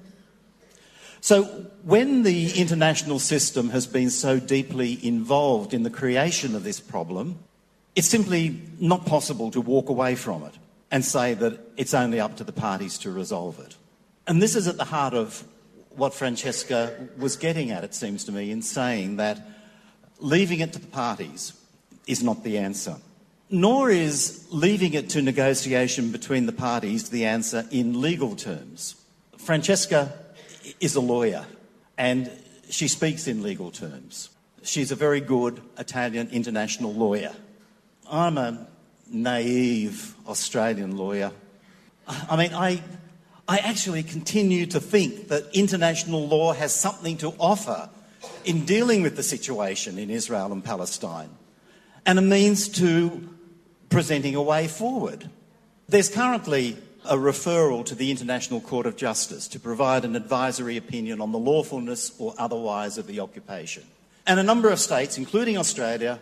So, when the international system has been so deeply involved in the creation of this problem, it's simply not possible to walk away from it and say that it's only up to the parties to resolve it. And this is at the heart of what Francesca was getting at, it seems to me, in saying that leaving it to the parties is not the answer. Nor is leaving it to negotiation between the parties the answer in legal terms. Francesca is a lawyer and she speaks in legal terms. She's a very good Italian international lawyer. I'm a naive Australian lawyer. I mean, I, I actually continue to think that international law has something to offer in dealing with the situation in Israel and Palestine and a means to presenting a way forward. There's currently a referral to the International Court of Justice to provide an advisory opinion on the lawfulness or otherwise of the occupation. And a number of states, including Australia,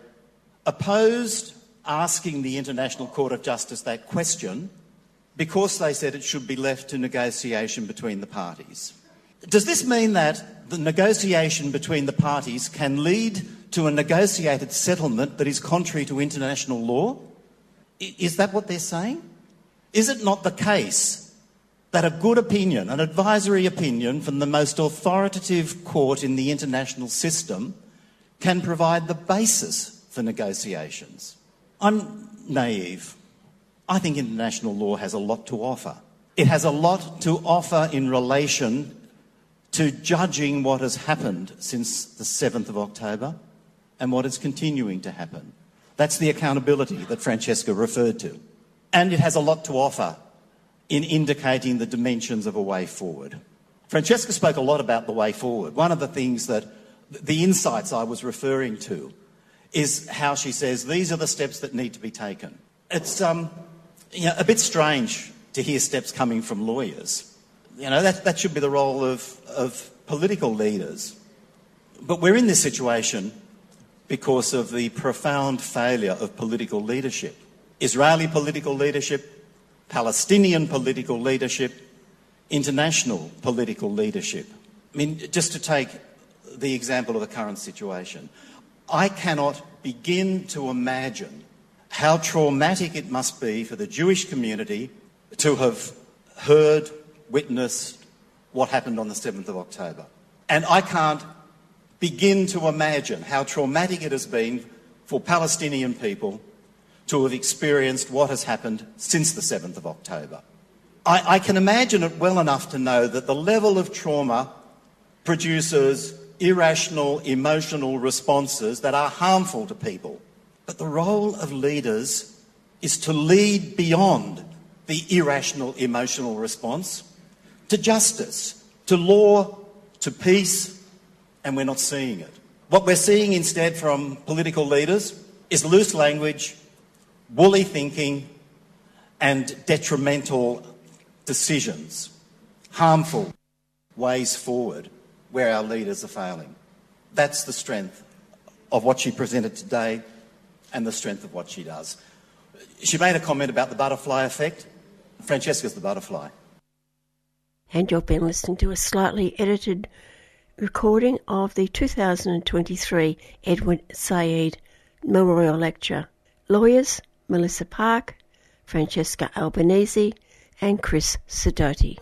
opposed asking the International Court of Justice that question because they said it should be left to negotiation between the parties. Does this mean that the negotiation between the parties can lead to a negotiated settlement that is contrary to international law? Is that what they're saying? Is it not the case that a good opinion, an advisory opinion from the most authoritative court in the international system can provide the basis for negotiations. I'm naive. I think international law has a lot to offer. It has a lot to offer in relation to judging what has happened since the 7th of October and what is continuing to happen. That's the accountability that Francesca referred to. And it has a lot to offer in indicating the dimensions of a way forward. Francesca spoke a lot about the way forward. One of the things that the insights I was referring to is how she says these are the steps that need to be taken. It's um, you know, a bit strange to hear steps coming from lawyers. You know, that, that should be the role of, of political leaders. But we're in this situation because of the profound failure of political leadership. Israeli political leadership, Palestinian political leadership, international political leadership. I mean, just to take the example of the current situation, I cannot begin to imagine how traumatic it must be for the Jewish community to have heard, witnessed what happened on the 7th of October. And I can't begin to imagine how traumatic it has been for Palestinian people to have experienced what has happened since the 7th of October. I, I can imagine it well enough to know that the level of trauma produces irrational emotional responses that are harmful to people. But the role of leaders is to lead beyond the irrational emotional response to justice, to law, to peace, and we're not seeing it. What we're seeing instead from political leaders is loose language, woolly thinking, and detrimental decisions, harmful ways forward where our leaders are failing. That's the strength of what she presented today and the strength of what she does. She made a comment about the butterfly effect. Francesca's the butterfly. And you've been listening to a slightly edited recording of the 2023 Edward Said Memorial Lecture. Lawyers Melissa Parke, Francesca Albanese, and Chris Sidoti.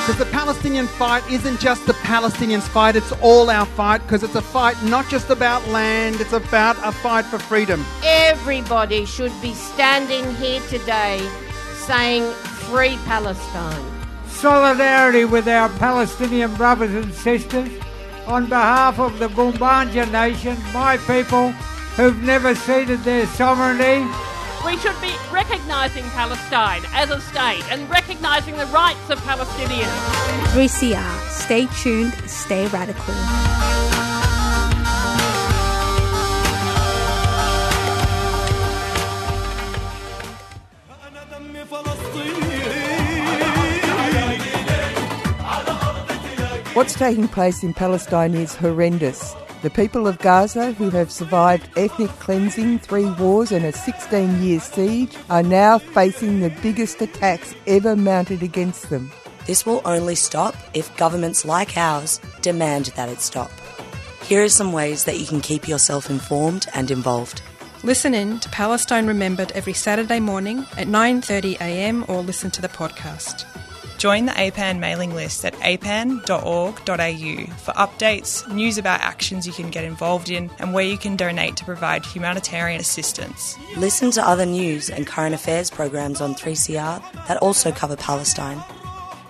Because the Palestinian fight isn't just the Palestinians' fight, it's all our fight because it's a fight not just about land, it's about a fight for freedom. Everybody should be standing here today saying, Free Palestine. Solidarity with our Palestinian brothers and sisters on behalf of the Gumbaynja Nation, my people who've never ceded their sovereignty we should be recognising Palestine as a state and recognising the rights of Palestinians. 3CR. Stay tuned, stay radical. What's taking place in Palestine is horrendous. The people of Gaza, who have survived ethnic cleansing, three wars, and a 16 year siege, are now facing the biggest attacks ever mounted against them. This will only stop if governments like ours demand that it stop. Here are some ways that you can keep yourself informed and involved. Listen in to Palestine Remembered every Saturday morning at 9:30 a.m. or listen to the podcast. Join the APAN mailing list at apan.org.au for updates, news about actions you can get involved in, and where you can donate to provide humanitarian assistance. Listen to other news and current affairs programs on 3CR that also cover Palestine.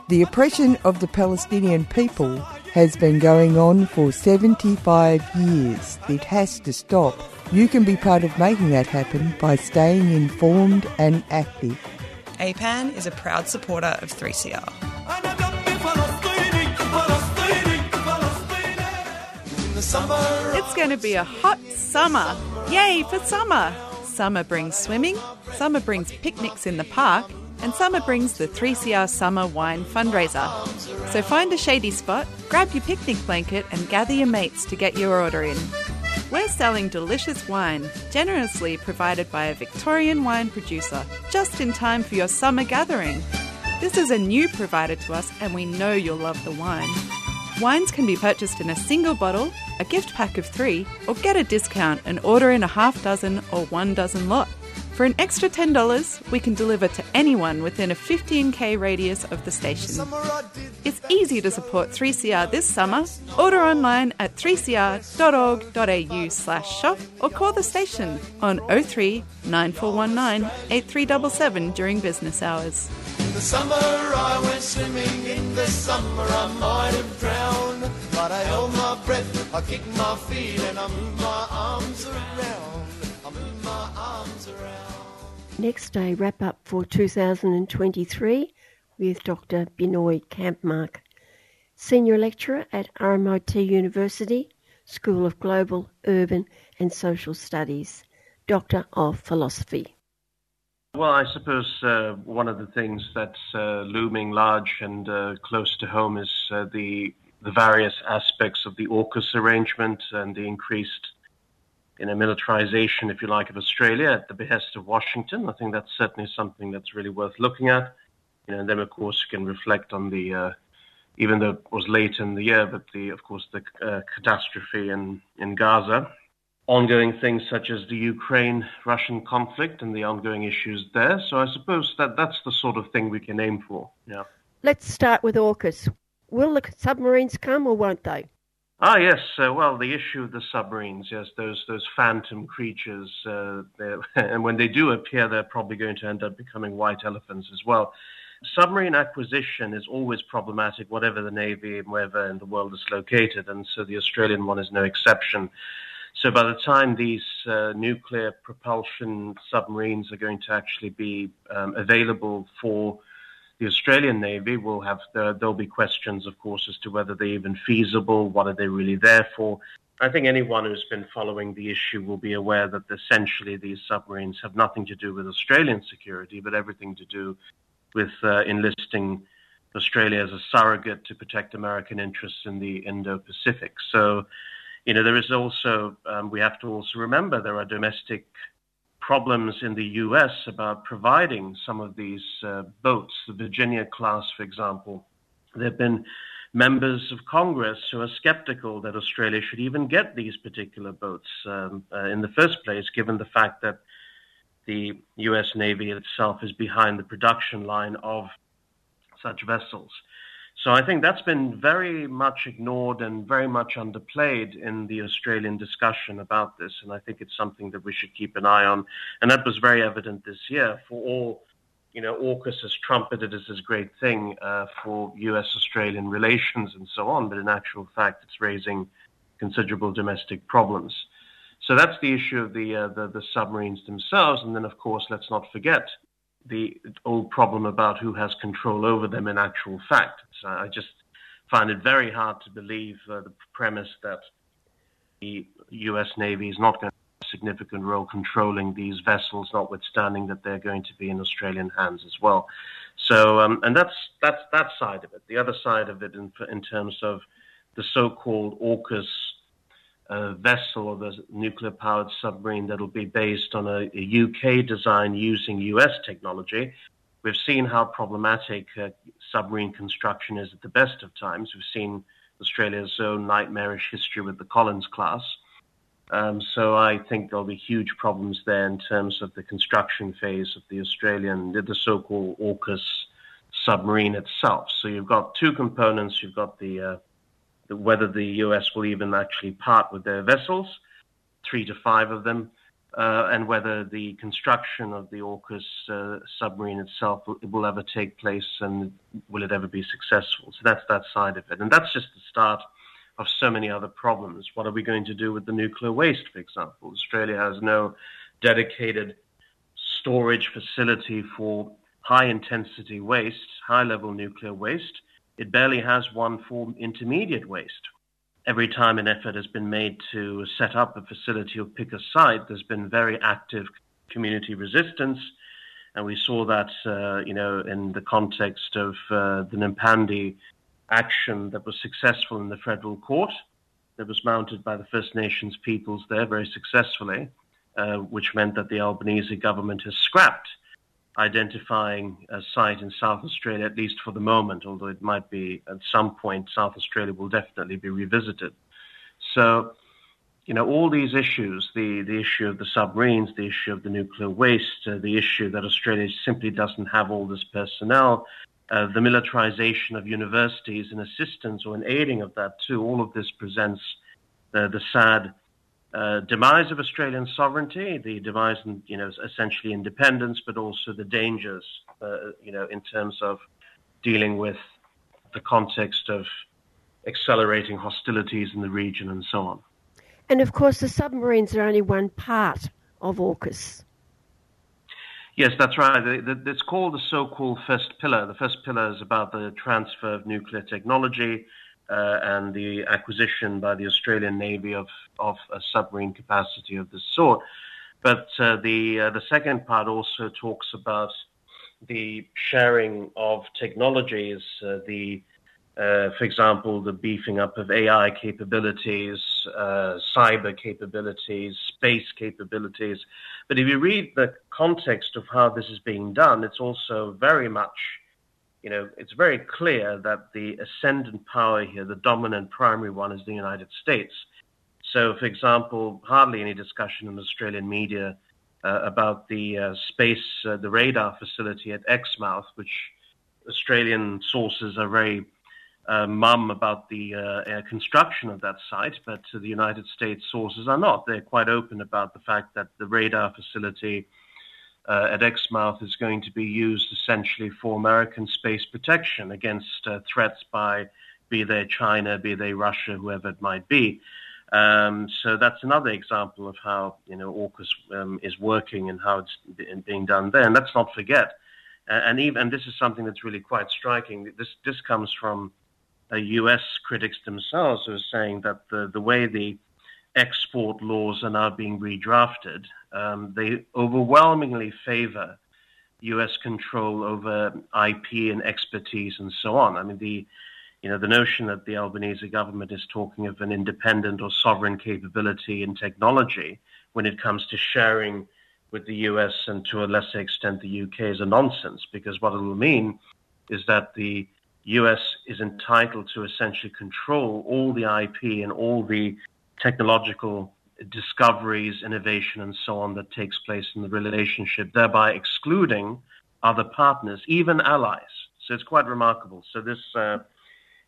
The oppression of the Palestinian people has been going on for 75 years. It has to stop. You can be part of making that happen by staying informed and active. APAN is a proud supporter of 3CR. It's going to be a hot summer. Yay for summer! Summer brings swimming, summer brings picnics in the park, and summer brings the 3CR Summer Wine Fundraiser. So find a shady spot, grab your picnic blanket, and gather your mates to get your order in. We're selling delicious wine, generously provided by a Victorian wine producer, just in time for your summer gathering. This is a new provider to us, and we know you'll love the wine. Wines can be purchased in a single bottle, a gift pack of three, or get a discount and order in a half dozen or one dozen lot. For an extra $10, we can deliver to anyone within a 15k radius of the station. It's easy to support 3CR this summer. Order online at 3cr.org.au slash shop or call the station on 03 9419 8377 during business hours. In the summer I went swimming, in the summer I might have drowned. But I held my breath, I kicked my feet and I moved my arms around. I moved my arms. Next day, wrap up for 2023 with Dr. Binoy Kampmark, Senior Lecturer at RMIT University, School of Global, Urban and Social Studies, Doctor of Philosophy. Well, I suppose uh, one of the things that's uh, looming large and uh, close to home is uh, the the various aspects of the AUKUS arrangement and the increased you a militarization, if you like, of Australia at the behest of Washington. I think that's certainly something that's really worth looking at. You know, and then of course you can reflect on the, uh, even though it was late in the year, but the, of course, the uh, catastrophe in in Gaza, ongoing things such as the Ukraine-Russian conflict and the ongoing issues there. So I suppose that that's the sort of thing we can aim for. Yeah. Let's start with AUKUS. Will the submarines come or won't they? Ah, yes. Uh, well, the issue of the submarines, yes, those those phantom creatures, uh, and when they do appear, they're probably going to end up becoming white elephants as well. Submarine acquisition is always problematic, whatever the navy and wherever in the world is located, and so the Australian one is no exception. So by the time these uh, nuclear propulsion submarines are going to actually be um, available for the Australian Navy will have the, there'll be questions, of course, as to whether they're even feasible, what are they really there for. I think anyone who's been following the issue will be aware that essentially these submarines have nothing to do with Australian security, but everything to do with uh, enlisting Australia as a surrogate to protect American interests in the Indo-Pacific. So, you know, there is also um, we have to also remember there are domestic problems in the US about providing some of these uh, boats, the Virginia class, for example. There have been members of Congress who are skeptical that Australia should even get these particular boats um, uh, in the first place, given the fact that the US Navy itself is behind the production line of such vessels. So I think that's been very much ignored and very much underplayed in the Australian discussion about this. And I think it's something that we should keep an eye on. And that was very evident this year for all, you know, AUKUS has trumpeted as this great thing uh, for US-Australian relations and so on. But in actual fact, it's raising considerable domestic problems. So that's the issue of the, uh, the, the submarines themselves. And then, of course, let's not forget the old problem about who has control over them in actual fact. So I just find it very hard to believe uh, the premise that the U.S. Navy is not going to have a significant role controlling these vessels, notwithstanding that they're going to be in Australian hands as well. So, um, and that's that's that side of it. The other side of it, in, in terms of the so-called AUKUS uh, vessel or the nuclear powered submarine that'll be based on a, a, UK design using US technology. We've seen how problematic uh, submarine construction is at the best of times. We've seen Australia's own nightmarish history with the Collins class. Um, so I think there'll be huge problems there in terms of the construction phase of the Australian, the so-called AUKUS submarine itself. So you've got two components. You've got the uh, whether the US will even actually part with their vessels, three to five of them, uh, and whether the construction of the AUKUS uh, submarine itself will, will, ever take place and will it ever be successful. So that's that side of it. And that's just the start of so many other problems. What are we going to do with the nuclear waste, for example? Australia has no dedicated storage facility for high intensity waste, high level nuclear waste. It barely has one for intermediate waste. Every time an effort has been made to set up a facility or pick a site, there's been very active community resistance. And we saw that, uh, you know, in the context of uh, the Napandee action that was successful in the federal court, that was mounted by the First Nations peoples there very successfully, uh, which meant that the Albanese government has scrapped identifying a site in South Australia, at least for the moment, although it might be at some point South Australia will definitely be revisited. So you know, all these issues, the, the issue of the submarines, the issue of the nuclear waste, uh, the issue that Australia simply doesn't have all this personnel, uh, the militarization of universities in assistance or in aiding of that too, all of this presents the, the sad uh, demise of Australian sovereignty, the demise, in, you know, essentially independence, but also the dangers, uh, you know, in terms of dealing with the context of accelerating hostilities in the region and so on. And of course, the submarines are only one part of AUKUS. Yes, that's right. It's called the so-called first pillar. The first pillar is about the transfer of nuclear technology uh, and the acquisition by the Australian Navy of, of a submarine capacity of this sort. But uh, the uh, the second part also talks about the sharing of technologies, uh, the uh, for example, the beefing up of AI capabilities, uh, cyber capabilities, space capabilities. But if you read the context of how this is being done, it's also very much, you know, it's very clear that the ascendant power here, the dominant primary one, is the United States. So, for example, hardly any discussion in Australian media uh, about the uh, space, uh, the radar facility at Exmouth, which Australian sources are very uh, mum about the uh, construction of that site, but the United States sources are not. They're quite open about the fact that the radar facility uh, at Exmouth is going to be used essentially for American space protection against uh, threats by be they China, be they Russia, whoever it might be. Um, so that's another example of how you know AUKUS um, is working and how it's being done there. And let's not forget, and even and this is something that's really quite striking. This this comes from uh, US critics themselves who are saying that the, the way the export laws are now being redrafted, um, they overwhelmingly favor US control over IP and expertise and so on. I mean, the you know, the notion that the Albanese government is talking of an independent or sovereign capability in technology when it comes to sharing with the US and to a lesser extent the UK is a nonsense because what it will mean is that the US is entitled to essentially control all the IP and all the technological discoveries, innovation, and so on that takes place in the relationship, thereby excluding other partners, even allies. So it's quite remarkable. So this, uh,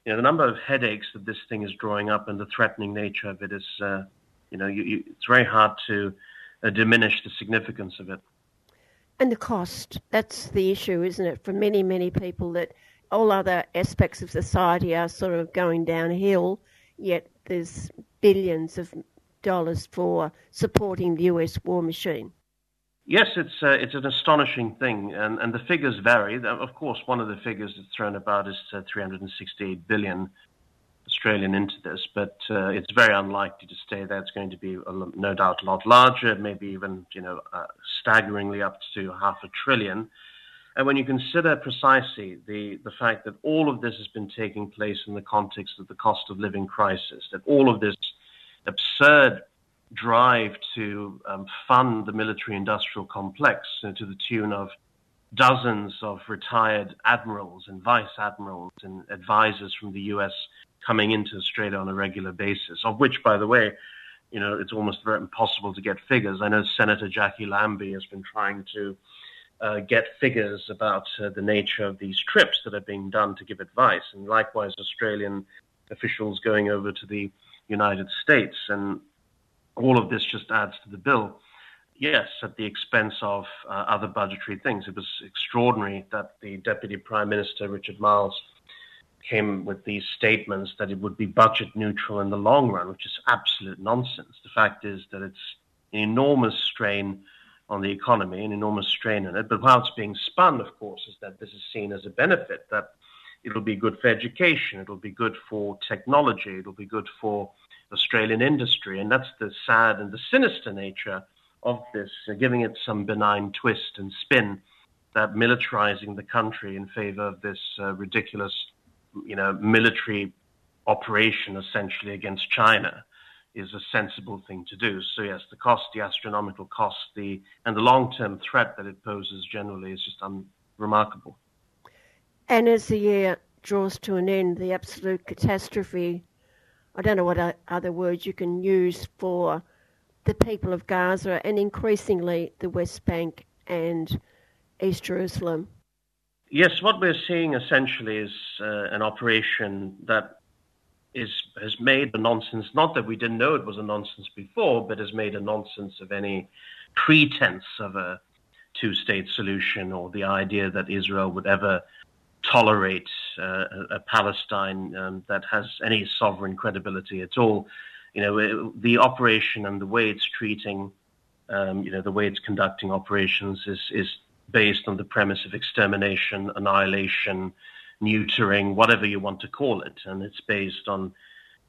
you know, the number of headaches that this thing is drawing up and the threatening nature of it is, uh, you know, you, you, it's very hard to uh, diminish the significance of it. And the cost, that's the issue, isn't it, for many, many people that all other aspects of society are sort of going downhill, yet there's billions of dollars for supporting the US war machine. Yes, it's uh, it's an astonishing thing, and, and the figures vary. Of course, one of the figures that's thrown about is uh, 368 billion Australian into this, but uh, it's very unlikely to stay there. It's going to be a, no doubt a lot larger, maybe even you know uh, staggeringly up to half a trillion. And when you consider precisely the, the fact that all of this has been taking place in the context of the cost of living crisis, that all of this absurd drive to um, fund the military industrial complex uh, to the tune of dozens of retired admirals and vice admirals and advisors from the US coming into Australia on a regular basis, of which, by the way, you know, it's almost very impossible to get figures. I know Senator Jackie Lambie has been trying to uh, get figures about uh, the nature of these trips that are being done to give advice, and likewise Australian officials going over to the United States, and all of this just adds to the bill. Yes, at the expense of uh, other budgetary things. It was extraordinary that the Deputy Prime Minister Richard Marles came with these statements that it would be budget neutral in the long run, which is absolute nonsense. The fact is that it's an enormous strain on the economy, an enormous strain on it. But how it's being spun, of course, is that this is seen as a benefit, that it'll be good for education, it'll be good for technology, it'll be good for Australian industry. And that's the sad and the sinister nature of this, uh, giving it some benign twist and spin, that militarizing the country in favor of this uh, ridiculous, you know, military operation essentially against China is a sensible thing to do. So yes, the cost, the astronomical cost, the and the long-term threat that it poses generally is just unremarkable. And as the year draws to an end, the absolute catastrophe I don't know what other words you can use for the people of Gaza and increasingly the West Bank and East Jerusalem. Yes, what we're seeing essentially is uh, an operation that is has made a nonsense. Not that we didn't know it was a nonsense before, but has made a nonsense of any pretense of a two-state solution or the idea that Israel would ever tolerate uh, a, Palestine um, that has any sovereign credibility at all. You know, the operation and the way it's treating, um, you know, the way it's conducting operations is is based on the premise of extermination, annihilation, neutering, whatever you want to call it, and it's based on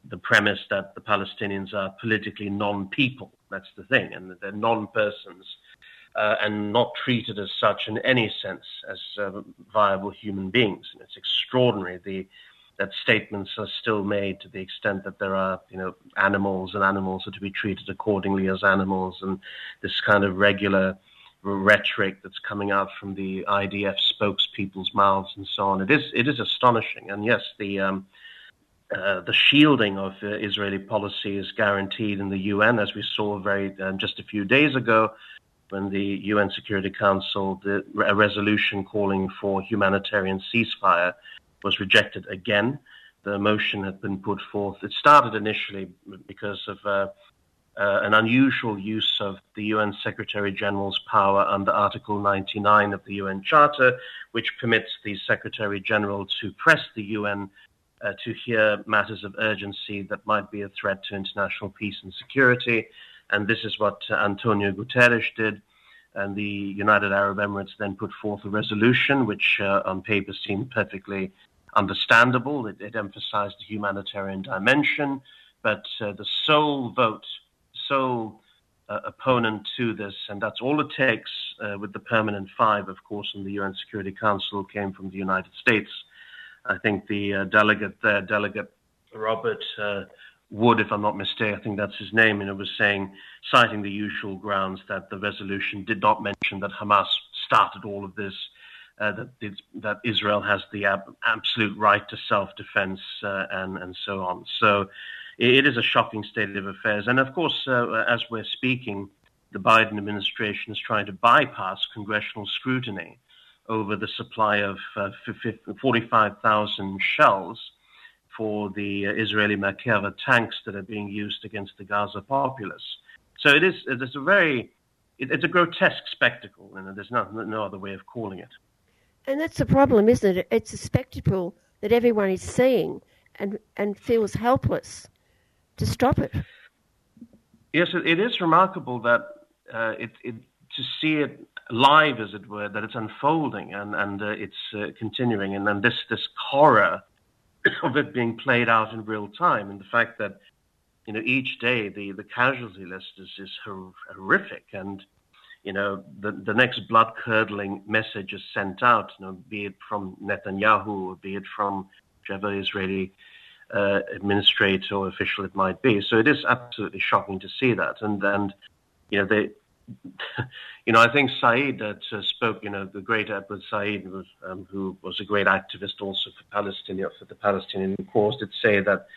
the premise that the Palestinians are politically non-people. That's the thing, and they're non-persons uh, and not treated as such in any sense as uh, viable human beings. And it's extraordinary the that statements are still made to the extent that there are, you know, animals and animals are to be treated accordingly as animals, and this kind of regular rhetoric that's coming out from the IDF spokespeople's mouths and so on. It is it is astonishing, and yes, the um, uh, the shielding of uh, Israeli policy is guaranteed in the UN, as we saw very um, just a few days ago when the UN Security Council, the, a resolution calling for humanitarian ceasefire was rejected again. The motion had been put forth. It started initially because of uh, uh, an unusual use of the UN Secretary General's power under Article 99 of the UN Charter, which permits the Secretary General to press the UN uh, to hear matters of urgency that might be a threat to international peace and security and this is what uh, Antonio Guterres did. And the United Arab Emirates then put forth a resolution, which uh, on paper seemed perfectly understandable. It, it emphasized the humanitarian dimension, but uh, the sole vote, sole uh, opponent to this, and that's all it takes uh, with the permanent five, of course, in the UN Security Council, came from the United States. I think the uh, delegate there, Delegate Robert Wood, if I'm not mistaken, I think that's his name, and it was saying, citing the usual grounds that the resolution did not mention that Hamas started all of this, uh, that that Israel has the ab- absolute right to self-defense, uh, and and so on. So it, is a shocking state of affairs, and of course, uh, as we're speaking, the Biden administration is trying to bypass congressional scrutiny over the supply of uh, 45,000 shells for the uh, Israeli Merkava tanks that are being used against the Gaza populace. So it is it's a very it, it's a grotesque spectacle, and there's no, no other way of calling it. And that's the problem, isn't it? It's a spectacle that everyone is seeing and and feels helpless to stop it. Yes, it, is remarkable that uh, it, it to see it live, as it were, that it's unfolding and and uh, it's uh, continuing, and then this this horror of it being played out in real time, and the fact that you know each day the the casualty list is is horrific, and you know the the next blood curdling message is sent out, you know, be it from Netanyahu or be it from whichever Israeli uh, administrator or official it might be. So it is absolutely shocking to see that, and and you know they you know, I think Said that uh, spoke, you know, the great Edward Said, was, um, who was a great activist also for Palestine, for the Palestinian cause, did say that,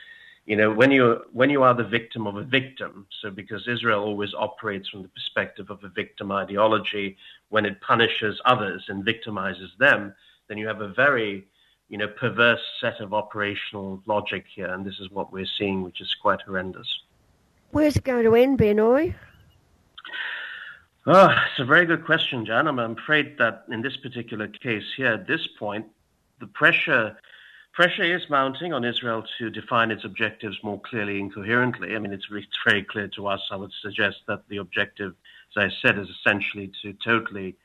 you know, when you when you are the victim of a victim, so because Israel always operates from the perspective of a victim ideology, when it punishes others and victimizes them, then you have a very you know, perverse set of operational logic here, and this is what we're seeing, which is quite horrendous. Where's it going to end, Binoy? Oh, ah, it's a very good question, Jan. I'm afraid that in this particular case here, at this point, the pressure pressure is mounting on Israel to define its objectives more clearly and coherently. I mean, it's, it's very clear to us. I would suggest that the objective, as I said, is essentially to totally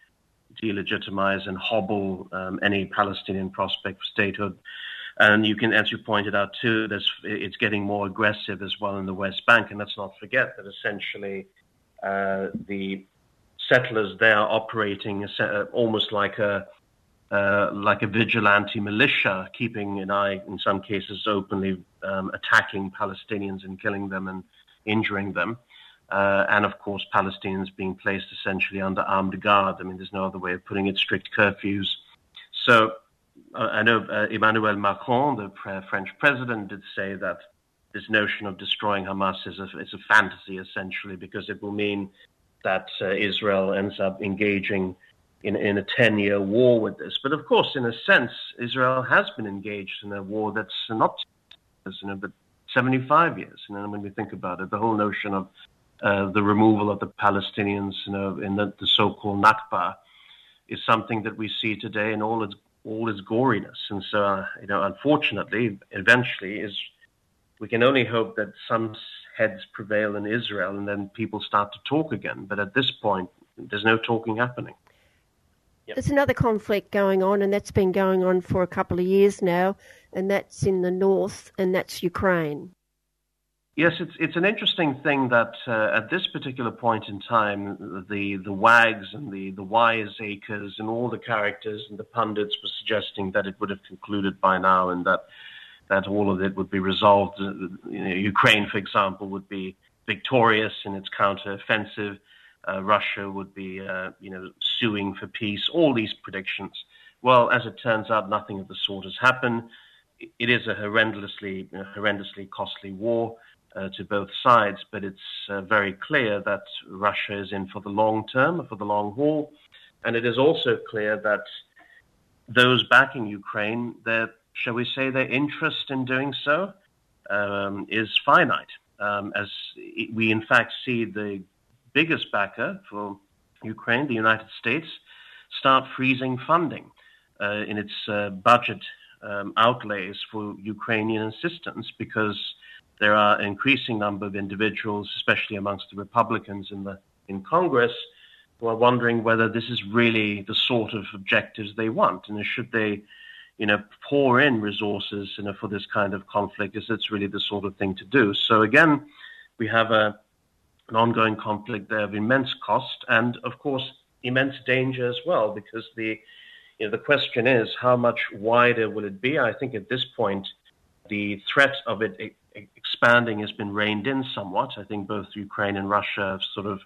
delegitimize and hobble um, any Palestinian prospect for statehood. And you can, as you pointed out too, it's getting more aggressive as well in the West Bank. And let's not forget that essentially uh, the settlers there are operating uh, almost like a uh, like a vigilante militia, keeping an eye, in some cases, openly um, attacking Palestinians and killing them and injuring them. Uh, and of course, Palestinians being placed essentially under armed guard. I mean, there's no other way of putting it, strict curfews. So uh, I know uh, Emmanuel Macron, the French president, did say that this notion of destroying Hamas is a, is a fantasy essentially because it will mean that uh, Israel ends up engaging in, in a 10 year war with this. But of course, in a sense, Israel has been engaged in a war that's not, you know, but 75 years. Know, when we think about it, the whole notion of uh, the removal of the Palestinians, you know, in the, the so-called Nakba, is something that we see today in all its all its goriness. And so, uh, you know, unfortunately, eventually, is we can only hope that some heads prevail in Israel and then people start to talk again. But at this point, there's no talking happening. Yep. There's another conflict going on, and that's been going on for a couple of years now, and that's in the north, and that's Ukraine. Yes, it's it's an interesting thing that uh, at this particular point in time, the the wags and the the wiseacres and all the characters and the pundits were suggesting that it would have concluded by now, and that that all of it would be resolved. Uh, you know, Ukraine, for example, would be victorious in its counter-offensive. Uh, Russia would be, uh, you know, suing for peace. All these predictions. Well, as it turns out, nothing of the sort has happened. It is a horrendously, you know, horrendously costly war to both sides, but it's uh, very clear that Russia is in for the long term, for the long haul, and it is also clear that those backing Ukraine, their shall we say, their interest in doing so um, is finite. Um, as we, in fact, see the biggest backer for Ukraine, the United States, start freezing funding uh, in its uh, budget um, outlays for Ukrainian assistance because there are an increasing number of individuals, especially amongst the Republicans in the in Congress, who are wondering whether this is really the sort of objectives they want, and should they you know, pour in resources, you know, for this kind of conflict is it's really the sort of thing to do. So again, we have a, an ongoing conflict there of immense cost and, of course, immense danger as well, because the, you know, the question is how much wider will it be? I think at this point, the threat of it expanding has been reined in somewhat. I think both Ukraine and Russia have sort of,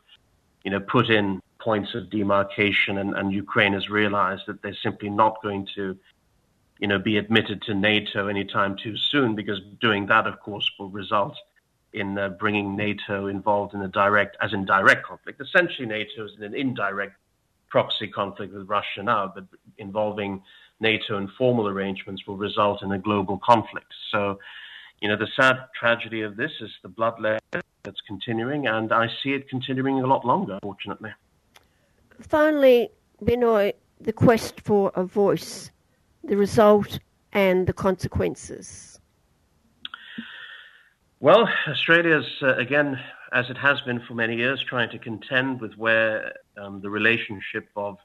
you know, put in points of demarcation, and, and Ukraine has realized that they're simply not going to you know, be admitted to NATO anytime too soon, because doing that, of course, will result in uh, bringing NATO involved in a direct, as in direct conflict. Essentially, NATO is in an indirect proxy conflict with Russia now, but involving NATO and formal arrangements will result in a global conflict. So, you know, the sad tragedy of this is the bloodletting that's continuing, and I see it continuing a lot longer, fortunately. Finally, Binoy, the quest for a voice the result and the consequences? Well, Australia's, uh, again, as it has been for many years, trying to contend with where um, the relationship of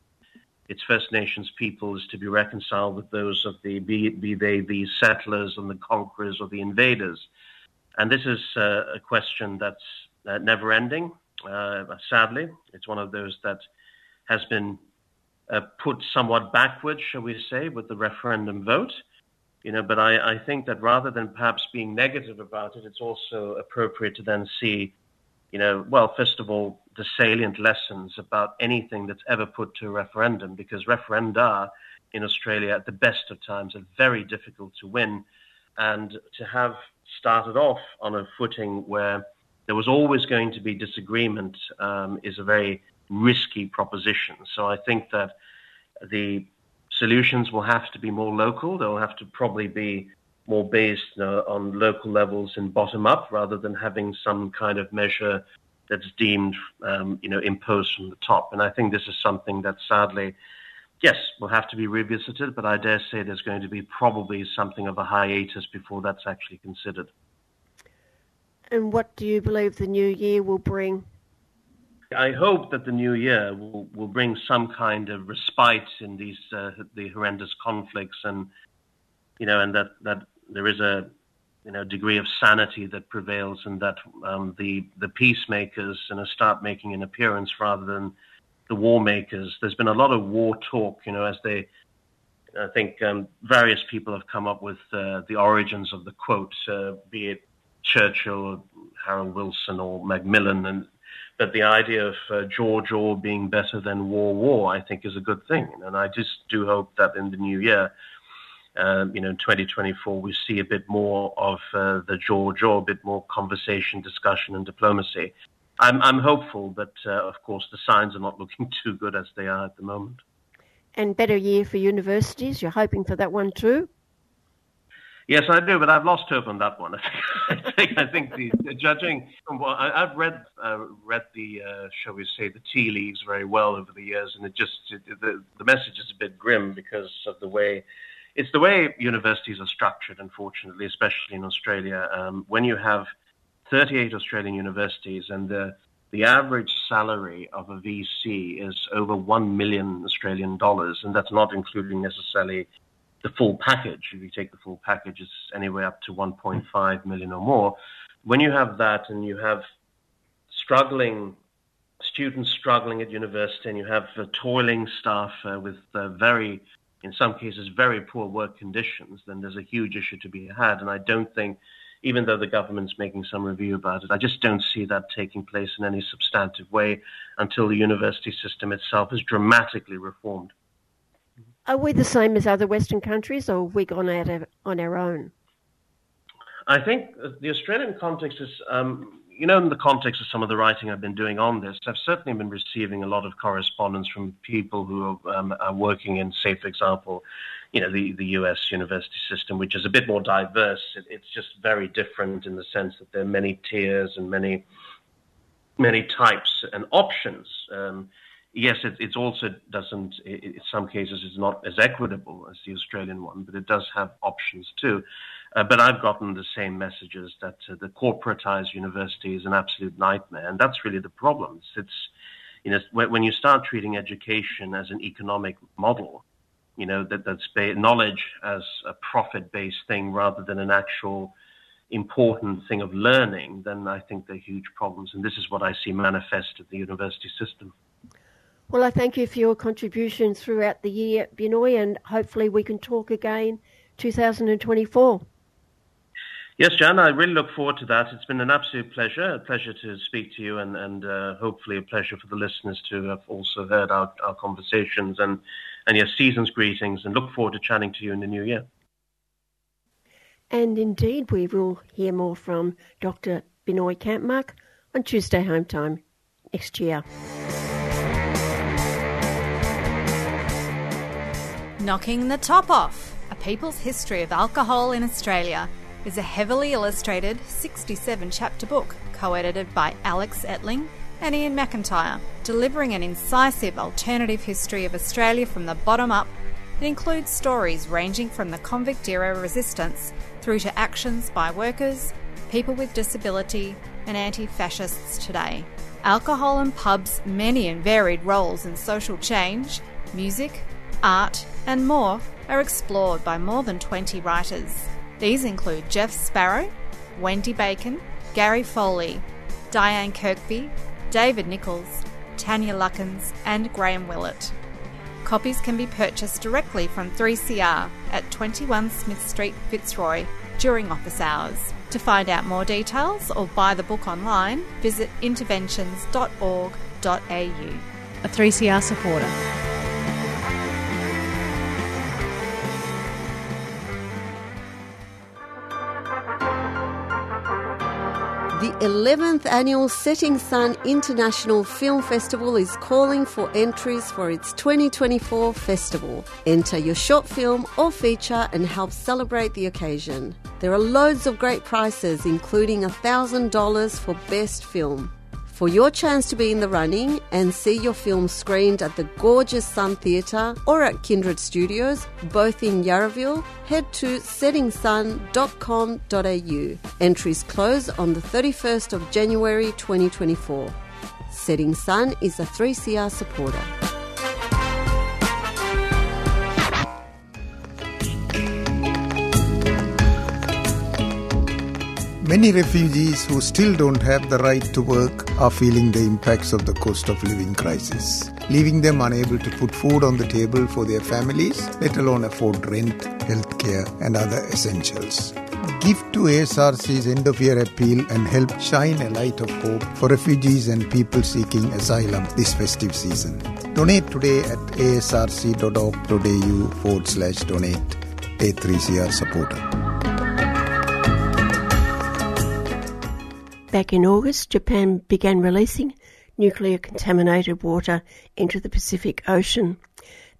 its First Nations people is to be reconciled with those of the, be, be they the settlers and the conquerors or the invaders. And this is uh, a question that's uh, never ending, uh, sadly. It's one of those that has been uh, put somewhat backwards, shall we say, with the referendum vote. You know, but I, I think that rather than perhaps being negative about it, it's also appropriate to then see, you know, well, first of all, the salient lessons about anything that's ever put to a referendum, because referenda in Australia at the best of times are very difficult to win. And to have started off on a footing where there was always going to be disagreement um, is a very risky proposition. So I think that the solutions will have to be more local. They'll have to probably be more based uh, on local levels and bottom up rather than having some kind of measure that's deemed, um, you know, imposed from the top. And I think this is something that sadly, yes, will have to be revisited, but I dare say there's going to be probably something of a hiatus before that's actually considered. And what do you believe the new year will bring? I hope that the new year will, will bring some kind of respite in these uh, the horrendous conflicts, and you know, and that that there is a you know degree of sanity that prevails, and that um, the the peacemakers you know start making an appearance rather than the war makers. There's been a lot of war talk, you know, as they. I think um, various people have come up with uh, the origins of the quote, uh, be it Churchill, or Harold Wilson, or Macmillan, and but the idea of uh, jaw jaw being better than War War, I think, is a good thing. And I just do hope that in the new year, uh, you know, in 2024, we see a bit more of uh, the jaw jaw, a bit more conversation, discussion, and diplomacy. I'm, I'm hopeful, but uh, of course, the signs are not looking too good as they are at the moment. And better year for universities. You're hoping for that one too. Yes, I do, but I've lost hope on that one. I think I think the, the judging what I, have read uh, read the uh, shall we say the tea leaves very well over the years, and it just it, the the message is a bit grim because of the way it's the way universities are structured. Unfortunately, especially in Australia, um, when you have 38 Australian universities and the the average salary of a VC is over 1 million Australian dollars, and that's not including necessarily the full package, if you take the full package, it's anywhere up to 1.5 million or more. When you have that and you have struggling students struggling at university and you have uh, toiling staff uh, with uh, very, in some cases, very poor work conditions, then there's a huge issue to be had. And I don't think, even though the government's making some review about it, I just don't see that taking place in any substantive way until the university system itself is dramatically reformed. Are we the same as other Western countries, or have we gone out on our own? I think the Australian context is, um, you know, in the context of some of the writing I've been doing on this, I've certainly been receiving a lot of correspondence from people who are, um, are working in, say, for example, you know, the, the US university system, which is a bit more diverse. It, it's just very different in the sense that there are many tiers and many, many types and options. Um, yes, it it's also doesn't. in some cases, it's not as equitable as the Australian one, but it does have options too. Uh, but I've gotten the same messages that uh, the corporatized university is an absolute nightmare, and that's really the problem. It's, you know when you start treating education as an economic model, you know that that's knowledge as a profit-based thing rather than an actual important thing of learning, then I think there are huge problems, and this is what I see manifest at the university system. Well, I thank you for your contribution throughout the year, Binoy, and hopefully we can talk again 2024. Yes, Jan, I really look forward to that. It's been an absolute pleasure, a pleasure to speak to you, and, and uh, hopefully a pleasure for the listeners to have also heard our, our conversations. And, and yes, season's greetings, and look forward to chatting to you in the new year. And indeed, we will hear more from Dr. Binoy Kampmark on Tuesday home time next year. Knocking the Top Off A People's History of Alcohol in Australia is a heavily illustrated 67 chapter book co edited by Alex Ettling and Iain McIntyre, delivering an incisive alternative history of Australia from the bottom up. It includes stories ranging from the convict era resistance through to actions by workers, people with disability, and anti fascists today. Alcohol and pubs' many and varied roles in social change, music, art, and more are explored by more than 20 writers. These include Jeff Sparrow, Wendy Bacon, Gary Foley, Diane Kirkby, David Nichols, Tanya Luckins, and Graham Willett. Copies can be purchased directly from 3CR at 21 Smith Street, Fitzroy during office hours. To find out more details or buy the book online, visit interventions.org.au. A 3CR supporter. The 11th annual Setting Sun International Film Festival is calling for entries for its 2024 festival. Enter your short film or feature and help celebrate the occasion. There are loads of great prizes, including $1,000 for Best Film. For your chance to be in the running and see your film screened at the gorgeous Sun Theatre or at Kindred Studios, both in Yarraville, head to settingsun.com.au. Entries close on the 31st of January 2024. Setting Sun is a 3CR supporter. Many refugees who still don't have the right to work are feeling the impacts of the cost of living crisis, leaving them unable to put food on the table for their families, let alone afford rent, healthcare, and other essentials. Give to ASRC's end of year appeal and help shine a light of hope for refugees and people seeking asylum this festive season. Donate today at asrc.org.au forward slash donate. a 3CR supporter. Back in August, Japan began releasing nuclear contaminated water into the Pacific Ocean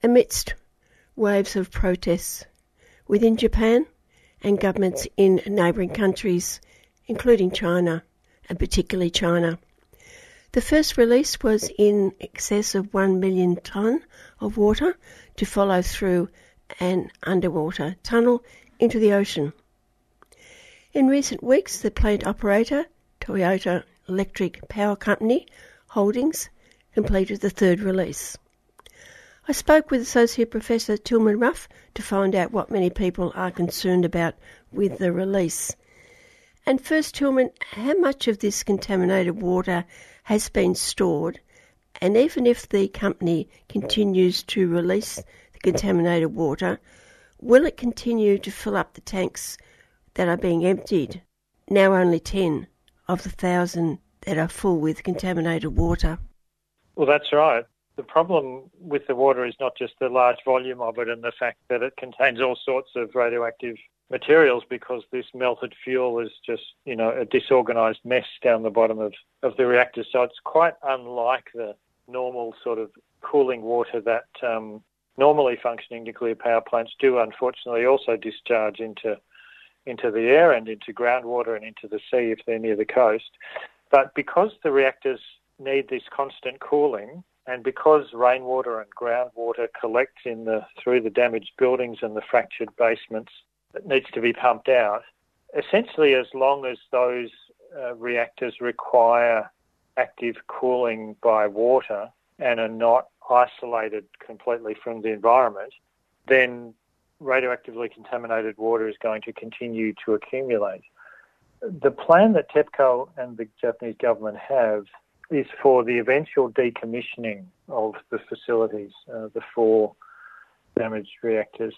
amidst waves of protests within Japan and governments in neighbouring countries, including China, and particularly China. The first release was in excess of 1 million tonne of water to follow through an underwater tunnel into the ocean. In recent weeks, the plant operator, Tokyo Electric Power Company Holdings, completed the third release. I spoke with Associate Professor Tilman Ruff to find out what many people are concerned about with the release. And first, Tilman, how much of this contaminated water has been stored? And even if the company continues to release the contaminated water, will it continue to fill up the tanks that are being emptied? Now only 10 of the thousand that are full with contaminated water. Well, that's right. The problem with the water is not just the large volume of it and the fact that it contains all sorts of radioactive materials because this melted fuel is just, you know, a disorganized mess down the bottom of, of the reactor. So it's quite unlike the normal sort of cooling water that um, normally functioning nuclear power plants do, unfortunately, also discharge into into the air and into groundwater and into the sea if they're near the coast. But because the reactors need this constant cooling, and because rainwater and groundwater collects in the through the damaged buildings and the fractured basements that needs to be pumped out, essentially as long as those uh, reactors require active cooling by water and are not isolated completely from the environment, then radioactively contaminated water is going to continue to accumulate. The plan that TEPCO and the Japanese government have is for the eventual decommissioning of the facilities, uh, the four damaged reactors,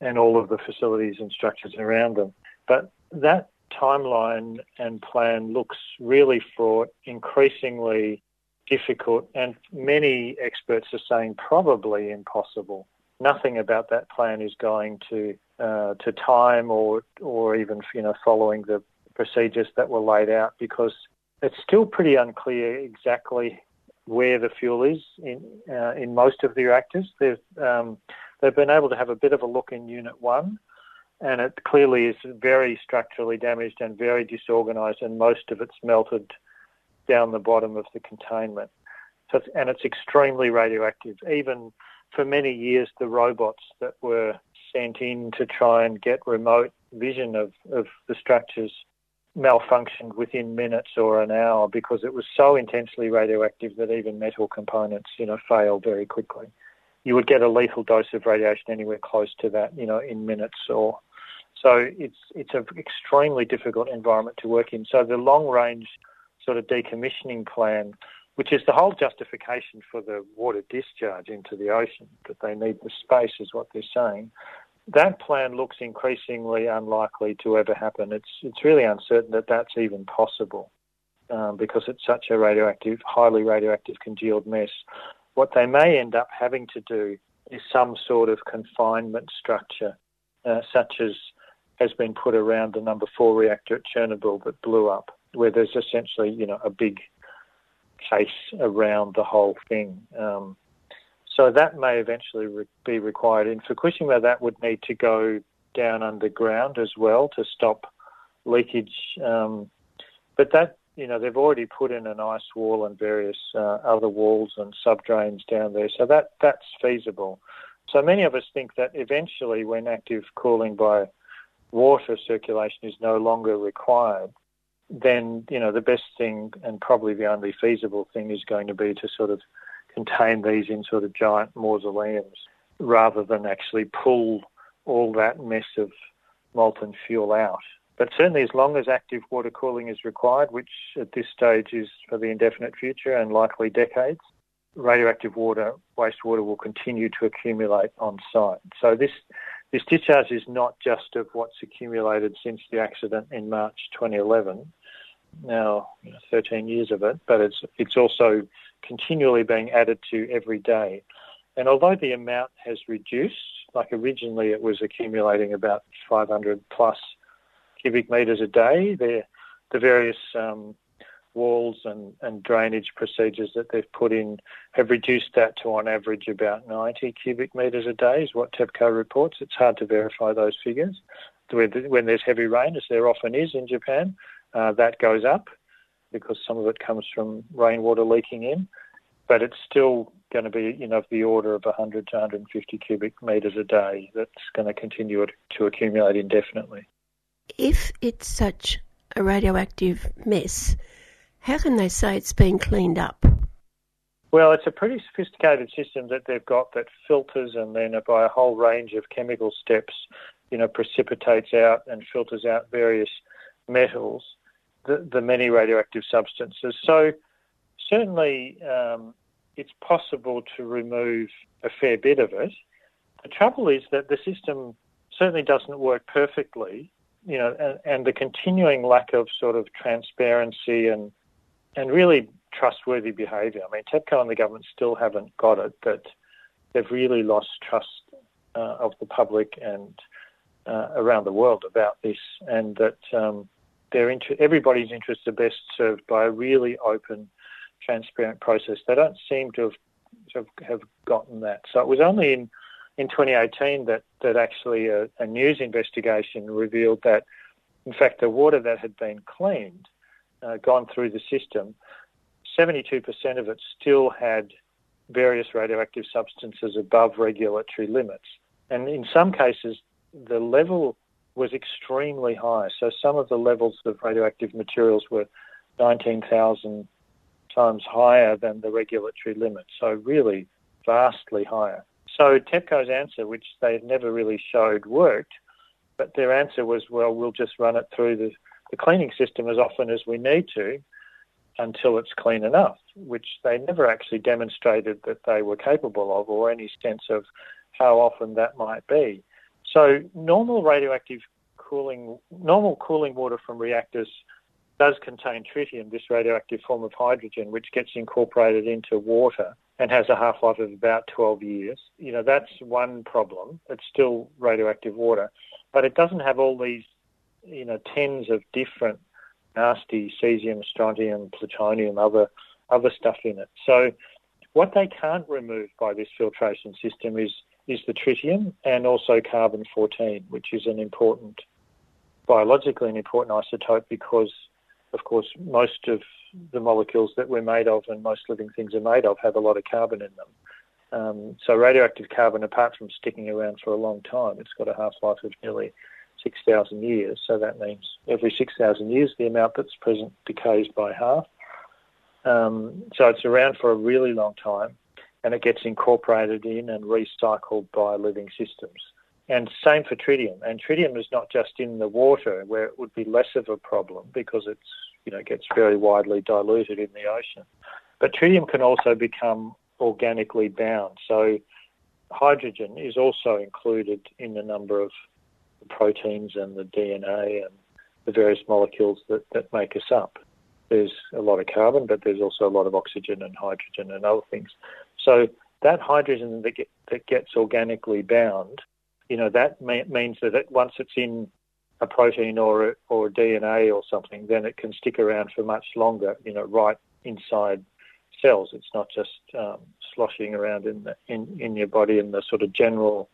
and all of the facilities and structures around them. But that timeline and plan looks really fraught, increasingly difficult, and many experts are saying probably impossible. Nothing about that plan is going to uh, to time or or even you know following the procedures that were laid out because it's still pretty unclear exactly where the fuel is in uh, in most of the reactors. They've um, they've been able to have a bit of a look in Unit One, and it clearly is very structurally damaged and very disorganised, and most of it's melted down the bottom of the containment. So it's, and it's extremely radioactive. Even for many years, the robots that were sent in to try and get remote vision of, of the structures malfunctioned within minutes or an hour because it was so intensely radioactive that even metal components, you know, failed very quickly. You would get a lethal dose of radiation anywhere close to that, you know, in minutes or so it's it's an extremely difficult environment to work in. So the long range sort of decommissioning plan, which is the whole justification for the water discharge into the ocean, that they need the space is what they're saying that plan looks increasingly unlikely to ever happen. It's it's really uncertain that that's even possible um, because it's such a radioactive, highly radioactive congealed mess. What they may end up having to do is some sort of confinement structure, uh, such as has been put around the number four reactor at Chernobyl that blew up, where there's essentially you know a big case around the whole thing. Um, so that may eventually re- be required. In Fukushima, that would need to go down underground as well to stop leakage. Um, but that, you know, they've already put in an ice wall and various uh, other walls and sub drains down there. So that that's feasible. So many of us think that eventually, when active cooling by water circulation is no longer required, then you know the best thing and probably the only feasible thing is going to be to sort of contain these in sort of giant mausoleums rather than actually pull all that mess of molten fuel out. But certainly, as long as active water cooling is required, which at this stage is for the indefinite future and likely decades, radioactive water, wastewater will continue to accumulate on site. So this this discharge is not just of what's accumulated since the accident in March 2011. Now, you 13 years of it, but it's it's also continually being added to every day. And although the amount has reduced Like originally, it was accumulating about 500 plus cubic metres a day. The, the various um, walls and, and drainage procedures that they've put in have reduced that to on average about 90 cubic metres a day is what TEPCO reports. It's hard to verify those figures. When there's heavy rain, as there often is in Japan, uh, that goes up because some of it comes from rainwater leaking in, but it's still going to be, you know, of the order of 100 to 150 cubic metres a day that's going to continue to accumulate indefinitely. If it's such a radioactive mess, how can they say it's been cleaned up? Well, it's a pretty sophisticated system that they've got that filters and then by a whole range of chemical steps, you know, precipitates out and filters out various metals, the, the many radioactive substances. So certainly um, it's possible to remove a fair bit of it. The trouble is that the system certainly doesn't work perfectly, you know, and, and the continuing lack of sort of transparency and and really trustworthy behaviour. I mean, TEPCO and the government still haven't got it, but they've really lost trust uh, of the public and uh, around the world about this, and that um, inter- everybody's interests are best served by a really open, transparent process. They don't seem to have, have, have gotten that. So it was only in in 2018 that that actually a, a news investigation revealed that, in fact, the water that had been cleaned uh, gone through the system, 72% of it still had various radioactive substances above regulatory limits. And in some cases, the level was extremely high. So some of the levels of radioactive materials were 19,000 times higher than the regulatory limit. So really vastly higher. So TEPCO's answer, which they never really showed worked, but their answer was, well, we'll just run it through the the cleaning system as often as we need to until it's clean enough, which they never actually demonstrated that they were capable of or any sense of how often that might be. So normal radioactive cooling, normal cooling water from reactors does contain tritium, this radioactive form of hydrogen, which gets incorporated into water and has a half-life of about 12 years. You know, that's one problem. It's still radioactive water, but it doesn't have all these you know, tens of different nasty cesium, strontium, plutonium, other other stuff in it. So what they can't remove by this filtration system is is the tritium and also carbon 14, which is an important biologically an important isotope because of course most of the molecules that we're made of and most living things are made of have a lot of carbon in them. Um, so radioactive carbon, apart from sticking around for a long time, it's got a half-life of nearly 6,000 years. So that means every 6,000 years, the amount that's present decays by half. Um, so it's around for a really long time and it gets incorporated in and recycled by living systems. And same for tritium. And tritium is not just in the water where it would be less of a problem because it's, you know, gets very widely diluted in the ocean. But tritium can also become organically bound. So hydrogen is also included in the number of proteins and the DNA and the various molecules that, that make us up. There's a lot of carbon, but there's also a lot of oxygen and hydrogen and other things. So that hydrogen that, get, that gets organically bound, you know, that may, means that it, once it's in a protein or or DNA or something, then it can stick around for much longer, you know, right inside cells. It's not just um, sloshing around in, the, in, in your body in the sort of general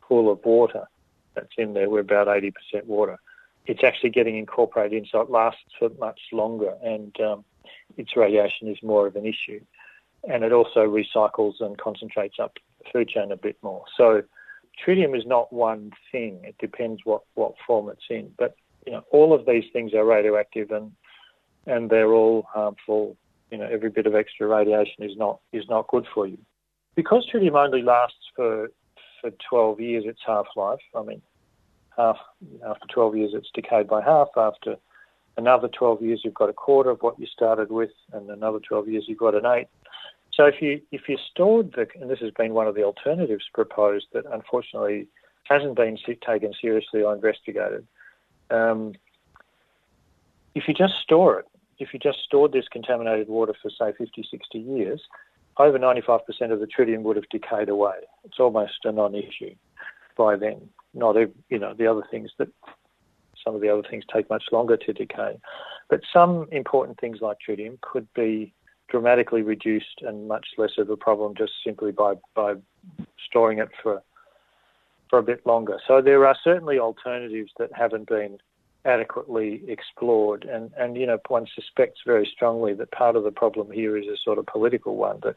pool of water that's in there, we're about 80% water. It's actually getting incorporated in, so it lasts for much longer, and um, its radiation is more of an issue. And it also recycles and concentrates up the food chain a bit more. So tritium is not one thing. It depends what, what form it's in. But you know, all of these things are radioactive and and they're all harmful. You know, every bit of extra radiation is not is not good for you. Because tritium only lasts for for 12 years its half life. I mean, half after 12 years it's decayed by half. After another 12 years you've got a quarter of what you started with, and another 12 years you've got an eighth. So if you if you stored the and this has been one of the alternatives proposed that unfortunately hasn't been taken seriously or investigated. Um, if you just store it, if you just stored this contaminated water for say 50, 60 years, over 95% of the tritium would have decayed away. It's almost a non-issue. by then. Not ev- you know the other things that some of the other things take much longer to decay, but some important things like tritium could be dramatically reduced and much less of a problem just simply by by storing it for for a bit longer. So there are certainly alternatives that haven't been adequately explored, and and you know one suspects very strongly that part of the problem here is a sort of political one that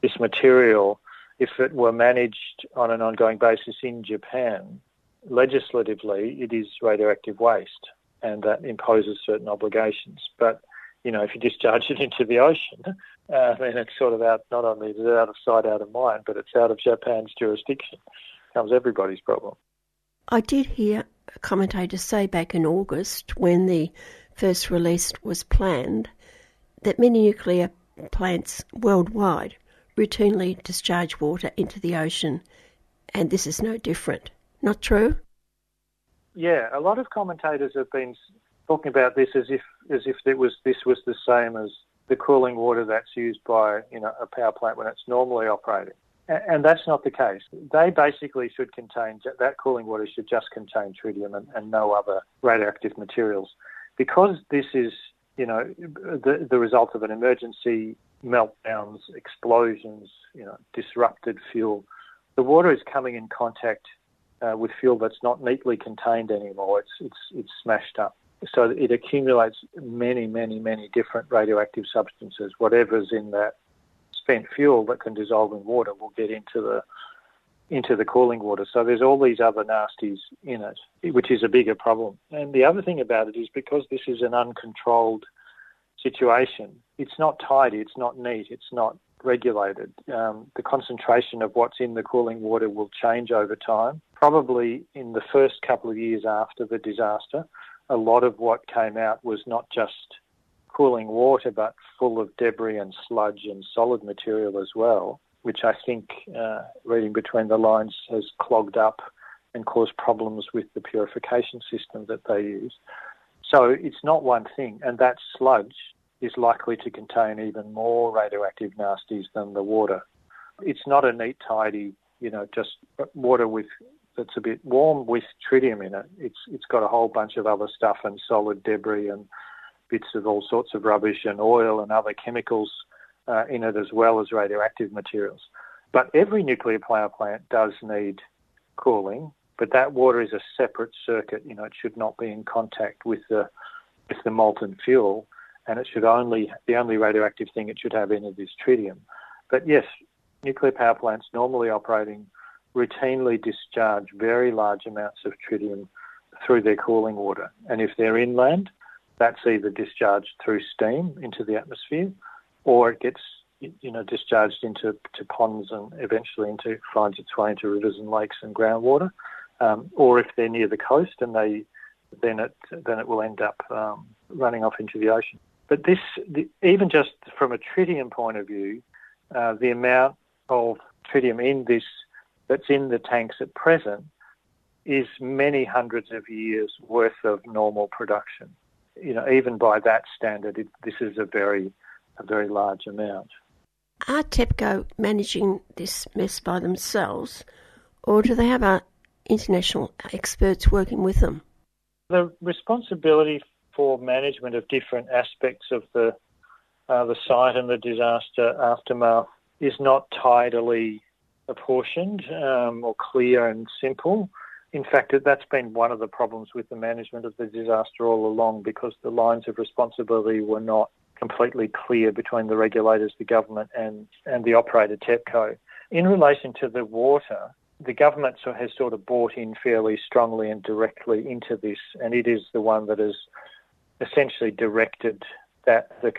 this material, if it were managed on an ongoing basis in Japan, legislatively it is radioactive waste, and that imposes certain obligations, but you know, if you discharge it into the ocean, uh, then it's sort of out, not only is it out of sight, out of mind, but it's out of Japan's jurisdiction. It becomes everybody's problem. I did hear a commentator say back in August when the first release was planned that many nuclear plants worldwide routinely discharge water into the ocean, and this is no different. Not true? Yeah, a lot of commentators have been talking about this as if as if it was this was the same as the cooling water that's used by you know a power plant when it's normally operating. And that's not the case. They basically should contain, that cooling water should just contain tritium and, and no other radioactive materials. Because this is, you know, the, the result of an emergency, meltdowns, explosions, you know, disrupted fuel, the water is coming in contact uh, with fuel that's not neatly contained anymore. It's, it's, it's smashed up. So it accumulates many, many, many different radioactive substances. Whatever's in that spent fuel that can dissolve in water will get into the into the cooling water. So there's all these other nasties in it, which is a bigger problem. And the other thing about it is because this is an uncontrolled situation, it's not tidy, it's not neat, it's not regulated. Um, the concentration of what's in the cooling water will change over time. Probably in the first couple of years after the disaster, a lot of what came out was not just cooling water, but full of debris and sludge and solid material as well, which I think, uh, reading between the lines, has clogged up and caused problems with the purification system that they use. So it's not one thing, and that sludge is likely to contain even more radioactive nasties than the water. It's not a neat, tidy, you know, just water with that's a bit warm with tritium in it. It's it's got a whole bunch of other stuff and solid debris and bits of all sorts of rubbish and oil and other chemicals uh, in it as well as radioactive materials. But every nuclear power plant does need cooling, but that water is a separate circuit. You know, it should not be in contact with the with the molten fuel, and it should only the only radioactive thing it should have in it is tritium. But yes, nuclear power plants normally operating routinely discharge very large amounts of tritium through their cooling water, and if they're inland, that's either discharged through steam into the atmosphere or it gets you know discharged into to ponds and eventually into finds its way into rivers and lakes and groundwater. Um, or if they're near the coast and they then it then it will end up um, running off into the ocean. But this the, even just from a tritium point of view uh, the amount of tritium in this that's in the tanks at present is many hundreds of years worth of normal production you know, even by that standard, it, this is a very, a very large amount. Are TEPCO managing this mess by themselves, or do they have uh, international experts working with them? The responsibility for management of different aspects of the uh, the site and the disaster aftermath is not tidily apportioned um, or clear and simple. In fact, that's been one of the problems with the management of the disaster all along because the lines of responsibility were not completely clear between the regulators, the government, and, and the operator TEPCO. In relation to the water, the government has sort of bought in fairly strongly and directly into this, and it is the one that has essentially directed that the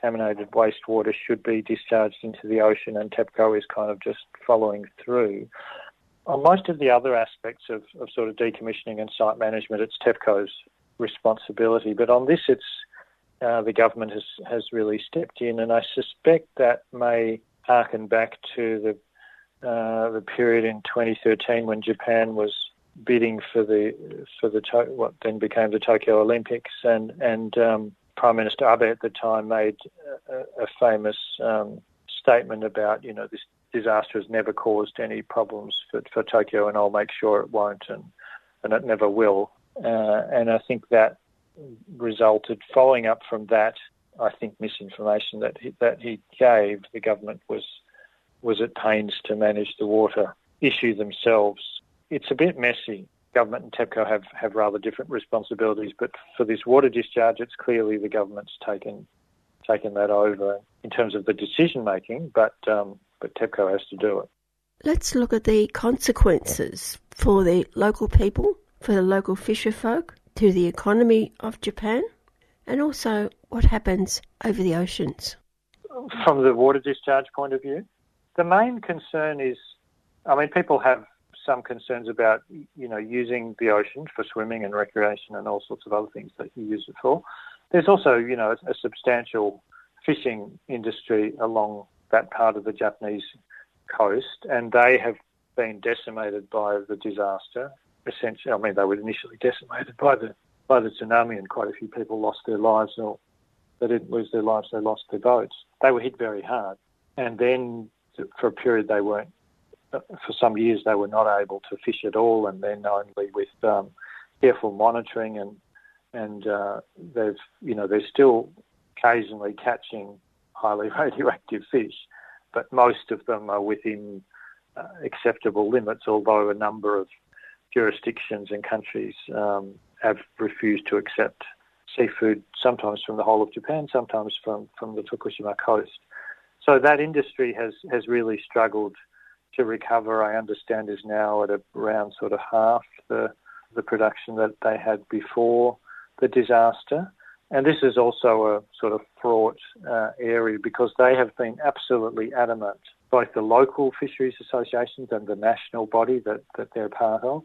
contaminated wastewater should be discharged into the ocean, and TEPCO is kind of just following through. On most of the other aspects of, of sort of decommissioning and site management, it's TEPCO's responsibility. But on this, it's uh, the government has, has really stepped in, and I suspect that may harken back to the uh, the period in 2013 when Japan was bidding for the for the what then became the Tokyo Olympics, and and um, Prime Minister Abe at the time made a, a famous um, statement about you know this disaster has never caused any problems for, for Tokyo, and I'll make sure it won't, and, and it never will. Uh, and I think that resulted, following up from that, I think misinformation that he, that he gave, the government was was at pains to manage the water issue themselves. It's a bit messy. Government and TEPCO have, have rather different responsibilities, but for this water discharge, it's clearly the government's taken taken that over in terms of the decision making, but um, but TEPCO has to do it. Let's look at the consequences for the local people, for the local fisher folk, to the economy of Japan, and also what happens over the oceans. From the water discharge point of view, the main concern is, I mean, people have some concerns about, you know, using the ocean for swimming and recreation and all sorts of other things that you use it for. There's also, you know, a substantial fishing industry along that part of the Japanese coast, and they have been decimated by the disaster. Essentially, I mean, they were initially decimated by the by the tsunami, and quite a few people lost their lives, or they didn't lose their lives; they lost their boats. They were hit very hard, and then for a period they weren't. For some years, they were not able to fish at all, and then only with um, careful monitoring and and uh, they've you know they're still occasionally catching highly radioactive fish, but most of them are within uh, acceptable limits. Although a number of jurisdictions and countries um, have refused to accept seafood, sometimes from the whole of Japan, sometimes from, from the Fukushima coast. So that industry has, has really struggled to recover. I understand is now at around sort of half the the production that they had before the disaster. And this is also a sort of fraught uh, area because they have been absolutely adamant, both the local fisheries associations and the national body that, that they're part of,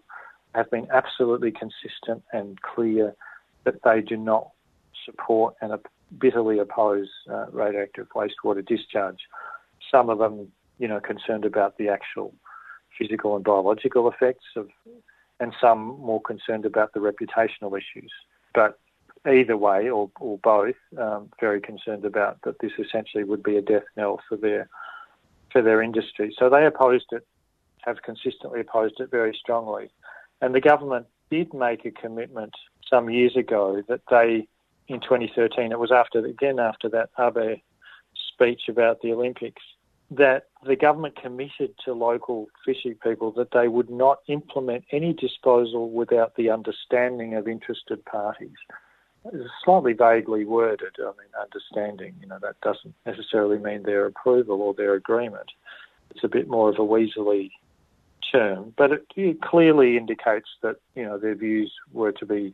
have been absolutely consistent and clear that they do not support and bitterly oppose uh, radioactive wastewater discharge. Some of them, you know, concerned about the actual physical and biological effects of, and some more concerned about the reputational issues. But either way, or, or both, um, very concerned about that this essentially would be a death knell for their for their industry. So they opposed it, have consistently opposed it very strongly, and the government did make a commitment some years ago that they, in 2013, it was after again after that Abe speech about the Olympics, that the government committed to local fishing people that they would not implement any disposal without the understanding of interested parties is slightly vaguely worded. I mean, understanding, you know, that doesn't necessarily mean their approval or their agreement. It's a bit more of a weaselly term, but it, it clearly indicates that, you know, their views were to be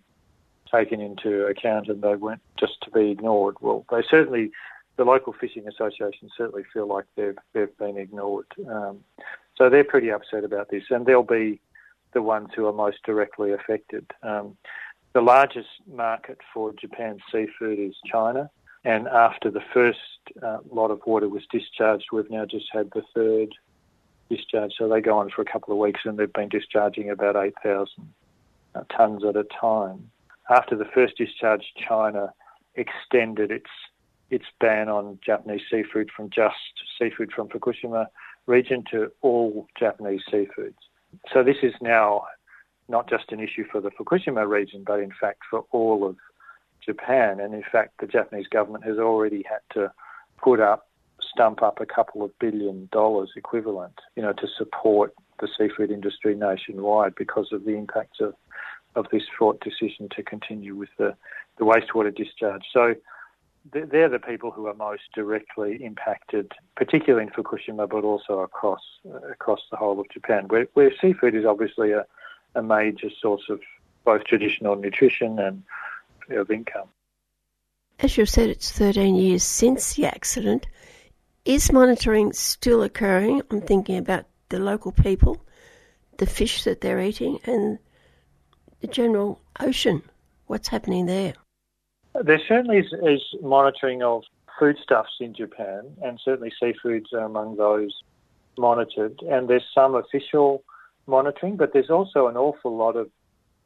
taken into account and they weren't just to be ignored. Well, they certainly, the local fishing associations certainly feel like they've, they've been ignored. Um, so they're pretty upset about this and they'll be the ones who are most directly affected. Um, the largest market for Japan's seafood is China, and after the first uh, lot of water was discharged, we've now just had the third discharge. So they go on for a couple of weeks, and they've been discharging about 8,000 uh, tonnes at a time. After the first discharge, China extended its its ban on Japanese seafood from just seafood from Fukushima region to all Japanese seafoods. So this is now not just an issue for the Fukushima region, but in fact for all of Japan. And in fact, the Japanese government has already had to put up, stump up a couple of billion dollars equivalent, you know, to support the seafood industry nationwide because of the impacts of, of this fraught decision to continue with the, the wastewater discharge. So they're the people who are most directly impacted, particularly in Fukushima, but also across uh, across the whole of Japan, where, where seafood is obviously a, a major source of both traditional nutrition and of income. As you've said, it's 13 years since the accident. Is monitoring still occurring? I'm thinking about the local people, the fish that they're eating, and the general ocean. What's happening there? There certainly is, is monitoring of foodstuffs in Japan, and certainly seafoods are among those monitored. And there's some official monitoring, but there's also an awful lot of,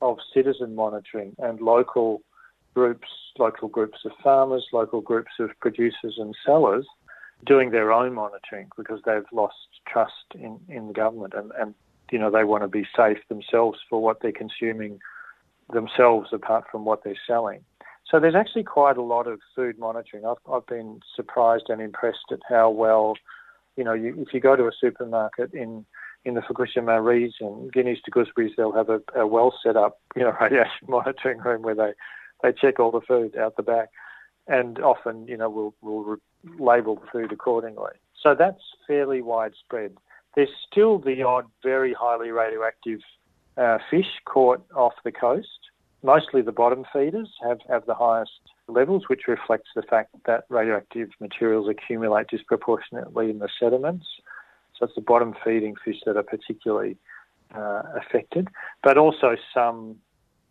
of citizen monitoring and local groups, local groups of farmers, local groups of producers and sellers doing their own monitoring because they've lost trust in, in the government and, and you know they want to be safe themselves for what they're consuming themselves apart from what they're selling. So there's actually quite a lot of food monitoring. I've, I've been surprised and impressed at how well, you know, you, if you go to a supermarket in in the Fukushima region, Guineas to Gooseberries, they'll have a, a well set up, you know, radiation monitoring room where they, they check all the food out the back, and often, you know, will will re- label the food accordingly. So that's fairly widespread. There's still the odd, very highly radioactive uh, fish caught off the coast. Mostly the bottom feeders have, have the highest levels, which reflects the fact that radioactive materials accumulate disproportionately in the sediments. So it's the bottom feeding fish that are particularly uh, affected. But also some,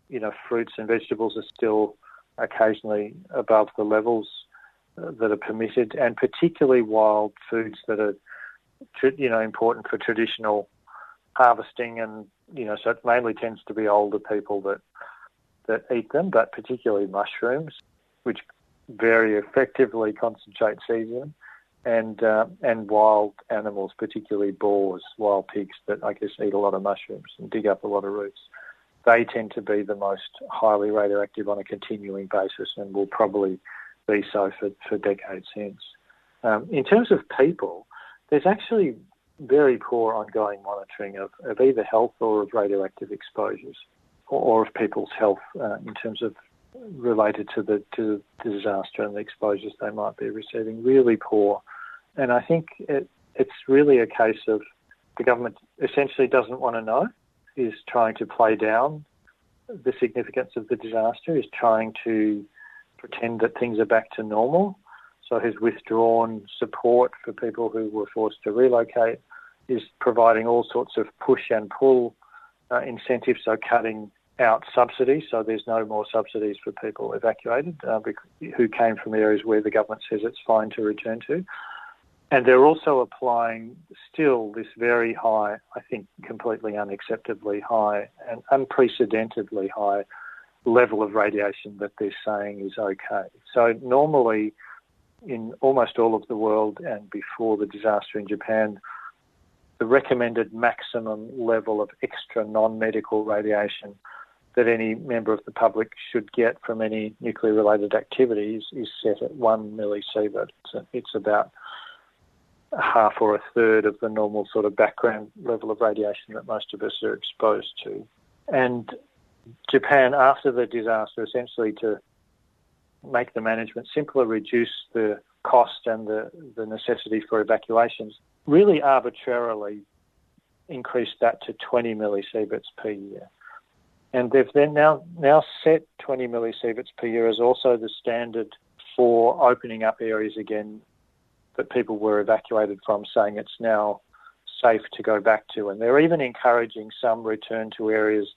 you know, fruits and vegetables are still occasionally above the levels uh, that are permitted, and particularly wild foods that are, you know, important for traditional harvesting and you know, so it mainly tends to be older people that that eat them, but particularly mushrooms, which very effectively concentrate cesium, and uh, and wild animals, particularly boars, wild pigs that I guess eat a lot of mushrooms and dig up a lot of roots. They tend to be the most highly radioactive on a continuing basis, and will probably be so for, for decades hence. Um, in terms of people, there's actually very poor ongoing monitoring of, of either health or of radioactive exposures or, of people's health uh, in terms of related to the to the disaster and the exposures they might be receiving. Really poor, and I think it, it's really a case of the government essentially doesn't want to know, is trying to play down the significance of the disaster, is trying to pretend that things are back to normal. So has withdrawn support for people who were forced to relocate, is providing all sorts of push and pull uh, incentives, so cutting out subsidies, so there's no more subsidies for people evacuated uh, who came from areas where the government says it's fine to return to. And they're also applying still this very high, I think completely unacceptably high and unprecedentedly high level of radiation that they're saying is okay. So normally in almost all of the world and before the disaster in Japan, the recommended maximum level of extra non-medical radiation that any member of the public should get from any nuclear related activities is set at one millisievert. So it's about half or a third of the normal sort of background level of radiation that most of us are exposed to. And Japan, after the disaster, essentially to make the management simpler, reduce the cost and the, the necessity for evacuations, really arbitrarily increased that to 20 millisieverts per year. And they've then now, now set 20 millisieverts per year as also the standard for opening up areas again that people were evacuated from, saying it's now safe to go back to. And they're even encouraging some return to areas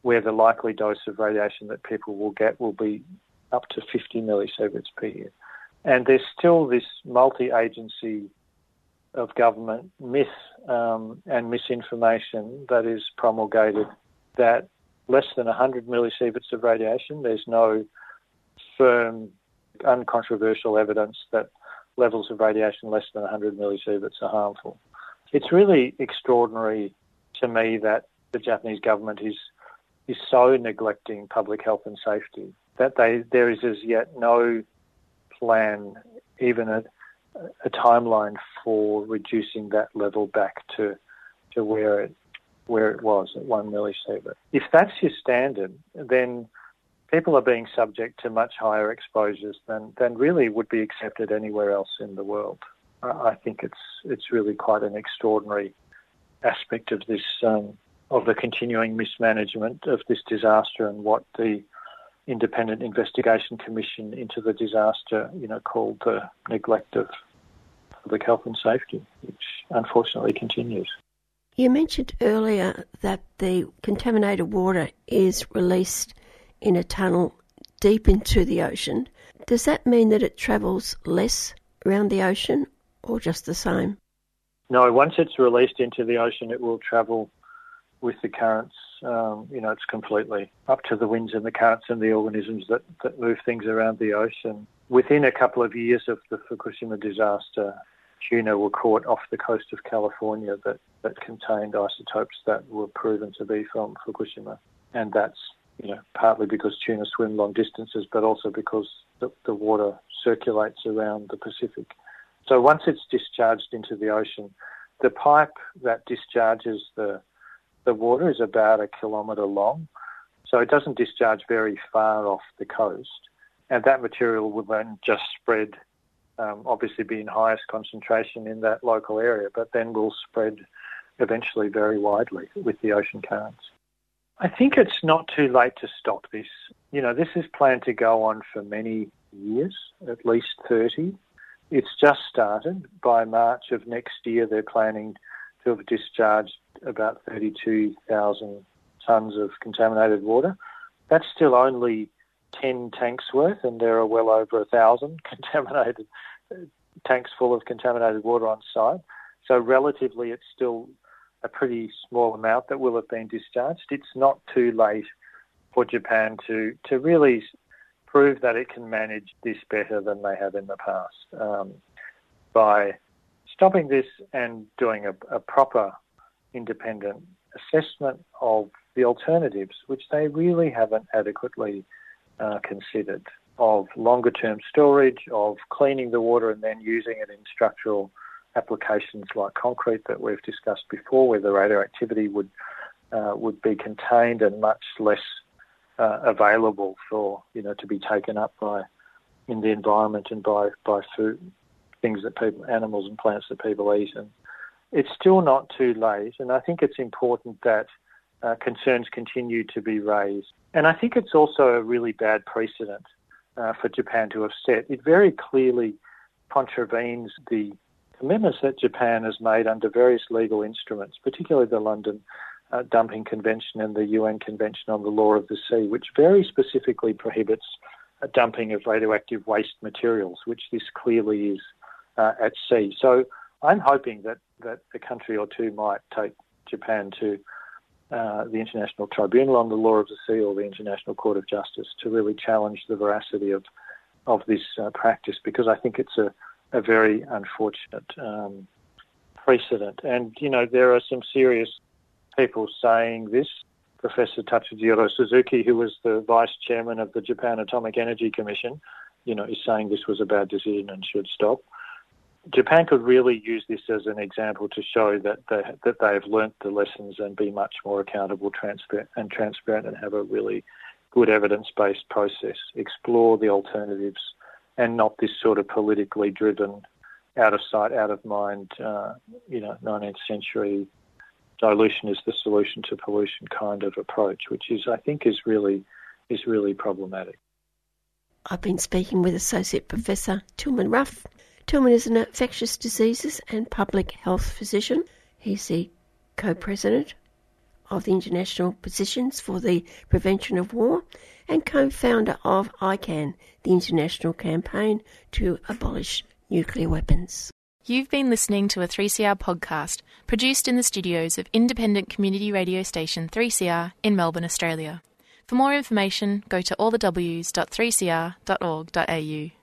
where the likely dose of radiation that people will get will be up to 50 millisieverts per year. And there's still this multi agency of government myth um, and misinformation that is promulgated that less than 100 millisieverts of radiation. There's no firm, uncontroversial evidence that levels of radiation less than 100 millisieverts are harmful. It's really extraordinary to me that the Japanese government is is so neglecting public health and safety that they there is as yet no plan, even a, a timeline for reducing that level back to to where it where it was at one millisievert. If that's your standard, then people are being subject to much higher exposures than, than really would be accepted anywhere else in the world. I think it's it's really quite an extraordinary aspect of this um, of the continuing mismanagement of this disaster and what the independent investigation commission into the disaster, you know, called the neglect of public health and safety, which unfortunately continues. You mentioned earlier that the contaminated water is released in a tunnel deep into the ocean. Does that mean that it travels less around the ocean or just the same? No, once it's released into the ocean, it will travel with the currents. Um, you know, it's completely up to the winds and the currents and the organisms that, that move things around the ocean. within a couple of years of the Fukushima disaster, tuna were caught off the coast of California that, that contained isotopes that were proven to be from Fukushima. And that's, you know, partly because tuna swim long distances, but also because the, the water circulates around the Pacific. So once it's discharged into the ocean, the pipe that discharges the the water is about a kilometre long, so it doesn't discharge very far off the coast, and that material will then just spread. Um, obviously, be in highest concentration in that local area, but then will spread eventually very widely with the ocean currents. I think it's not too late to stop this. You know, this is planned to go on for many years, at least 30. It's just started. By March of next year, they're planning to have discharged about 32,000 tonnes of contaminated water. That's still only 10 tanks worth, and there are well over a thousand contaminated tanks full of contaminated water on site. So relatively, it's still a pretty small amount that will have been discharged. It's not too late for Japan to to really prove that it can manage this better than they have in the past um, by stopping this and doing a, a proper independent assessment of the alternatives, which they really haven't adequately uh, considered, of longer term storage, of cleaning the water and then using it in structural applications like concrete that we've discussed before, where the radioactivity would uh, would be contained and much less uh, available for you know to be taken up by in the environment and by by food things that people animals and plants that people eat. And it's still not too late and I think it's important that uh, concerns continue to be raised. And I think it's also a really bad precedent uh, for Japan to have set it very clearly contravenes the commitments that Japan has made under various legal instruments particularly the London uh, Dumping Convention and the UN Convention on the Law of the Sea, which very specifically prohibits uh, dumping of radioactive waste materials, which this clearly is uh, at sea. So I'm hoping that, that a country or two might take Japan to uh, the International Tribunal on the Law of the Sea or the International Court of Justice to really challenge the veracity of of this uh, practice because I think it's a, a very unfortunate um, precedent. And you know there are some serious people saying this. Professor Tatsujiro Suzuki, who was the vice chairman of the Japan Atomic Energy Commission, you know, is saying this was a bad decision and should stop. Japan could really use this as an example to show that they, that they have learnt the lessons and be much more accountable, transparent, and transparent, and have a really good evidence-based process. Explore the alternatives, and not this sort of politically driven, out of sight, out of mind, uh, you know, 19th century dilution is the solution to pollution kind of approach, which is, I think, is really is really problematic. I've been speaking with Associate Professor Tilman Ruff. Tilman is an infectious diseases and public health physician. He's the co-president of the International Physicians for the Prevention of War and co-founder of ICAN, the international campaign to abolish nuclear weapons. You've been listening to a 3CR podcast produced in the studios of independent community radio station 3CR in Melbourne, Australia. For more information, go to allthews.3cr.org.au.